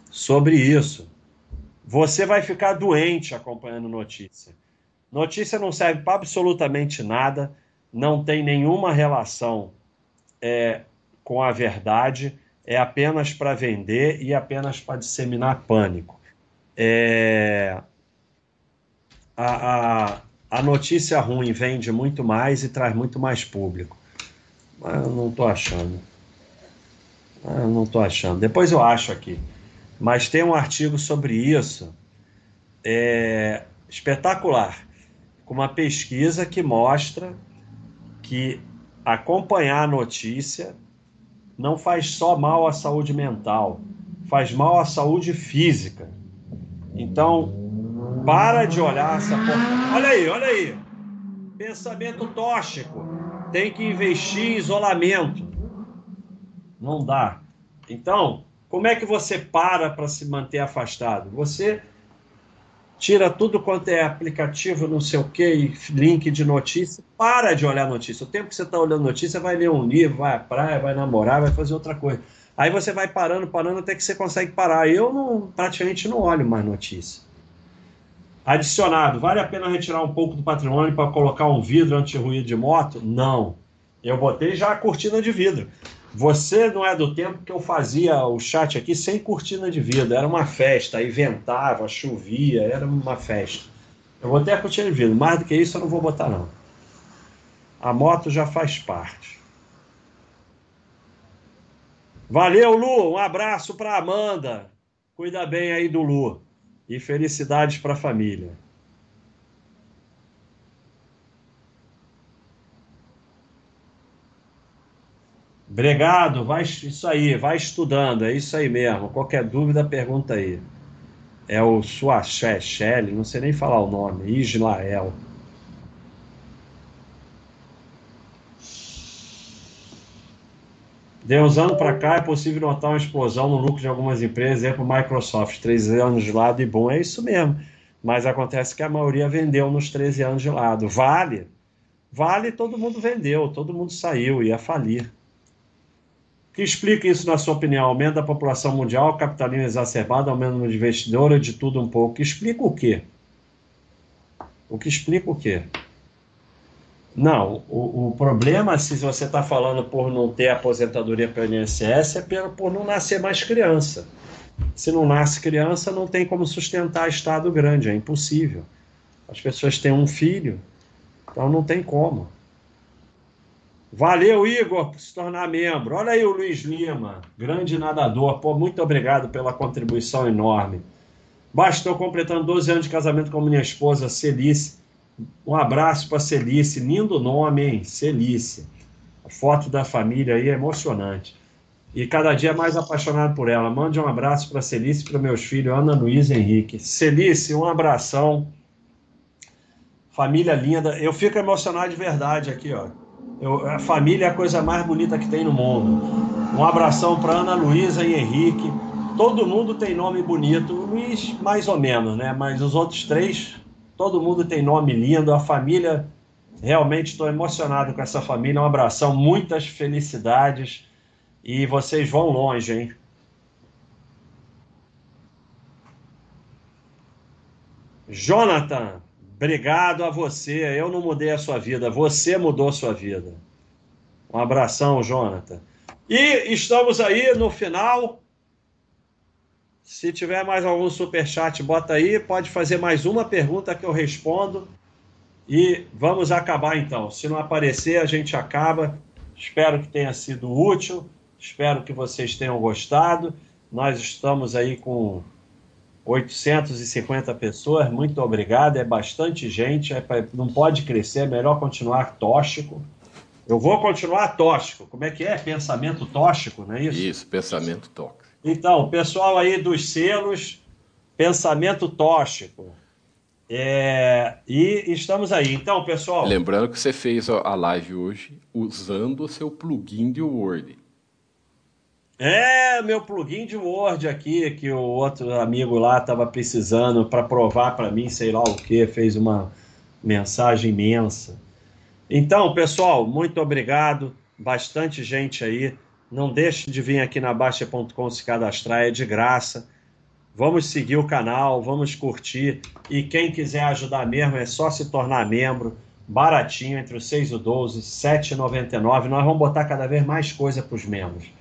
sobre isso. Você vai ficar doente acompanhando notícia. Notícia não serve para absolutamente nada, não tem nenhuma relação é, com a verdade, é apenas para vender e apenas para disseminar pânico. É, a, a, a notícia ruim vende muito mais e traz muito mais público. Mas eu não estou achando. Eu não estou achando. Depois eu acho aqui. Mas tem um artigo sobre isso é, espetacular, com uma pesquisa que mostra que acompanhar a notícia não faz só mal à saúde mental, faz mal à saúde física. Então, para de olhar essa porta. Olha aí, olha aí. Pensamento tóxico. Tem que investir em isolamento. Não dá. Então, como é que você para para se manter afastado? Você tira tudo quanto é aplicativo, não sei o que, link de notícia, para de olhar notícia. O tempo que você está olhando notícia, vai ler um livro, vai à praia, vai namorar, vai fazer outra coisa. Aí você vai parando, parando até que você consegue parar. Eu não, praticamente não olho mais notícia. Adicionado, vale a pena retirar um pouco do patrimônio para colocar um vidro anti-ruído de moto? Não. Eu botei já a cortina de vidro. Você não é do tempo que eu fazia o chat aqui sem cortina de vidro. Era uma festa, aí ventava, chovia, era uma festa. Eu botei a cortina de vidro. Mais do que isso eu não vou botar, não. A moto já faz parte. Valeu, Lu. Um abraço para Amanda. Cuida bem aí do Lu. E felicidades para a família. Obrigado, vai isso aí, vai estudando, é isso aí mesmo. Qualquer dúvida, pergunta aí. É o Suaché Shelley, não sei nem falar o nome, Ismael. De uns anos para cá é possível notar uma explosão no lucro de algumas empresas, exemplo Microsoft, 13 anos de lado e bom, é isso mesmo. Mas acontece que a maioria vendeu nos 13 anos de lado. Vale, vale, todo mundo vendeu, todo mundo saiu, ia falir. Que explica isso, na sua opinião? Aumento da população mundial, capitalismo exacerbado, aumento de investidor, de tudo um pouco. Explica o quê? O que explica o quê? Não, o, o problema, se você está falando por não ter aposentadoria para o INSS, é por não nascer mais criança. Se não nasce criança, não tem como sustentar Estado grande, é impossível. As pessoas têm um filho, então não tem como. Valeu, Igor, por se tornar membro. Olha aí o Luiz Lima, grande nadador. Pô, muito obrigado pela contribuição enorme. Bastou completando 12 anos de casamento com minha esposa, Celice. Um abraço para Celice, lindo nome, hein? Celice. A foto da família aí é emocionante. E cada dia mais apaixonado por ela. Mande um abraço para Celice e para meus filhos, Ana Luísa e Henrique. Celice, um abração. Família linda. Eu fico emocionado de verdade aqui, ó. Eu, a família é a coisa mais bonita que tem no mundo. Um abração para Ana Luísa e Henrique. Todo mundo tem nome bonito. Luiz, mais ou menos, né? Mas os outros três, todo mundo tem nome lindo. A família, realmente estou emocionado com essa família. Um abração, muitas felicidades. E vocês vão longe, hein? Jonathan, Obrigado a você. Eu não mudei a sua vida, você mudou a sua vida. Um abração, Jonathan. E estamos aí no final. Se tiver mais algum super chat, bota aí. Pode fazer mais uma pergunta que eu respondo. E vamos acabar então. Se não aparecer, a gente acaba. Espero que tenha sido útil. Espero que vocês tenham gostado. Nós estamos aí com 850 pessoas, muito obrigado. É bastante gente, é pra, não pode crescer, é melhor continuar tóxico. Eu vou continuar tóxico. Como é que é? Pensamento tóxico, não é isso? Isso, pensamento tóxico. Então, pessoal aí dos selos, pensamento tóxico. É, e estamos aí. Então, pessoal. Lembrando que você fez a live hoje usando o seu plugin de Word. É, meu plugin de Word aqui, que o outro amigo lá estava precisando para provar para mim, sei lá o que, fez uma mensagem imensa. Então, pessoal, muito obrigado. Bastante gente aí. Não deixe de vir aqui na Baixa.com se cadastrar, é de graça. Vamos seguir o canal, vamos curtir. E quem quiser ajudar mesmo, é só se tornar membro. Baratinho, entre os 6 e o 12, R$ 7,99. Nós vamos botar cada vez mais coisa para os membros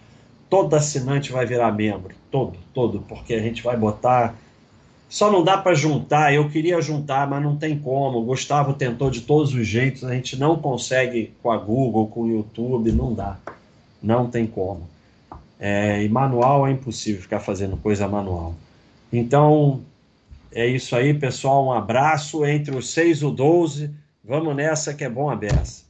todo assinante vai virar membro, todo, todo, porque a gente vai botar. Só não dá para juntar. Eu queria juntar, mas não tem como. O Gustavo tentou de todos os jeitos. A gente não consegue com a Google, com o YouTube, não dá. Não tem como. É, e manual é impossível ficar fazendo coisa manual. Então, é isso aí, pessoal. Um abraço entre os 6 e o 12. Vamos nessa que é bom a beça.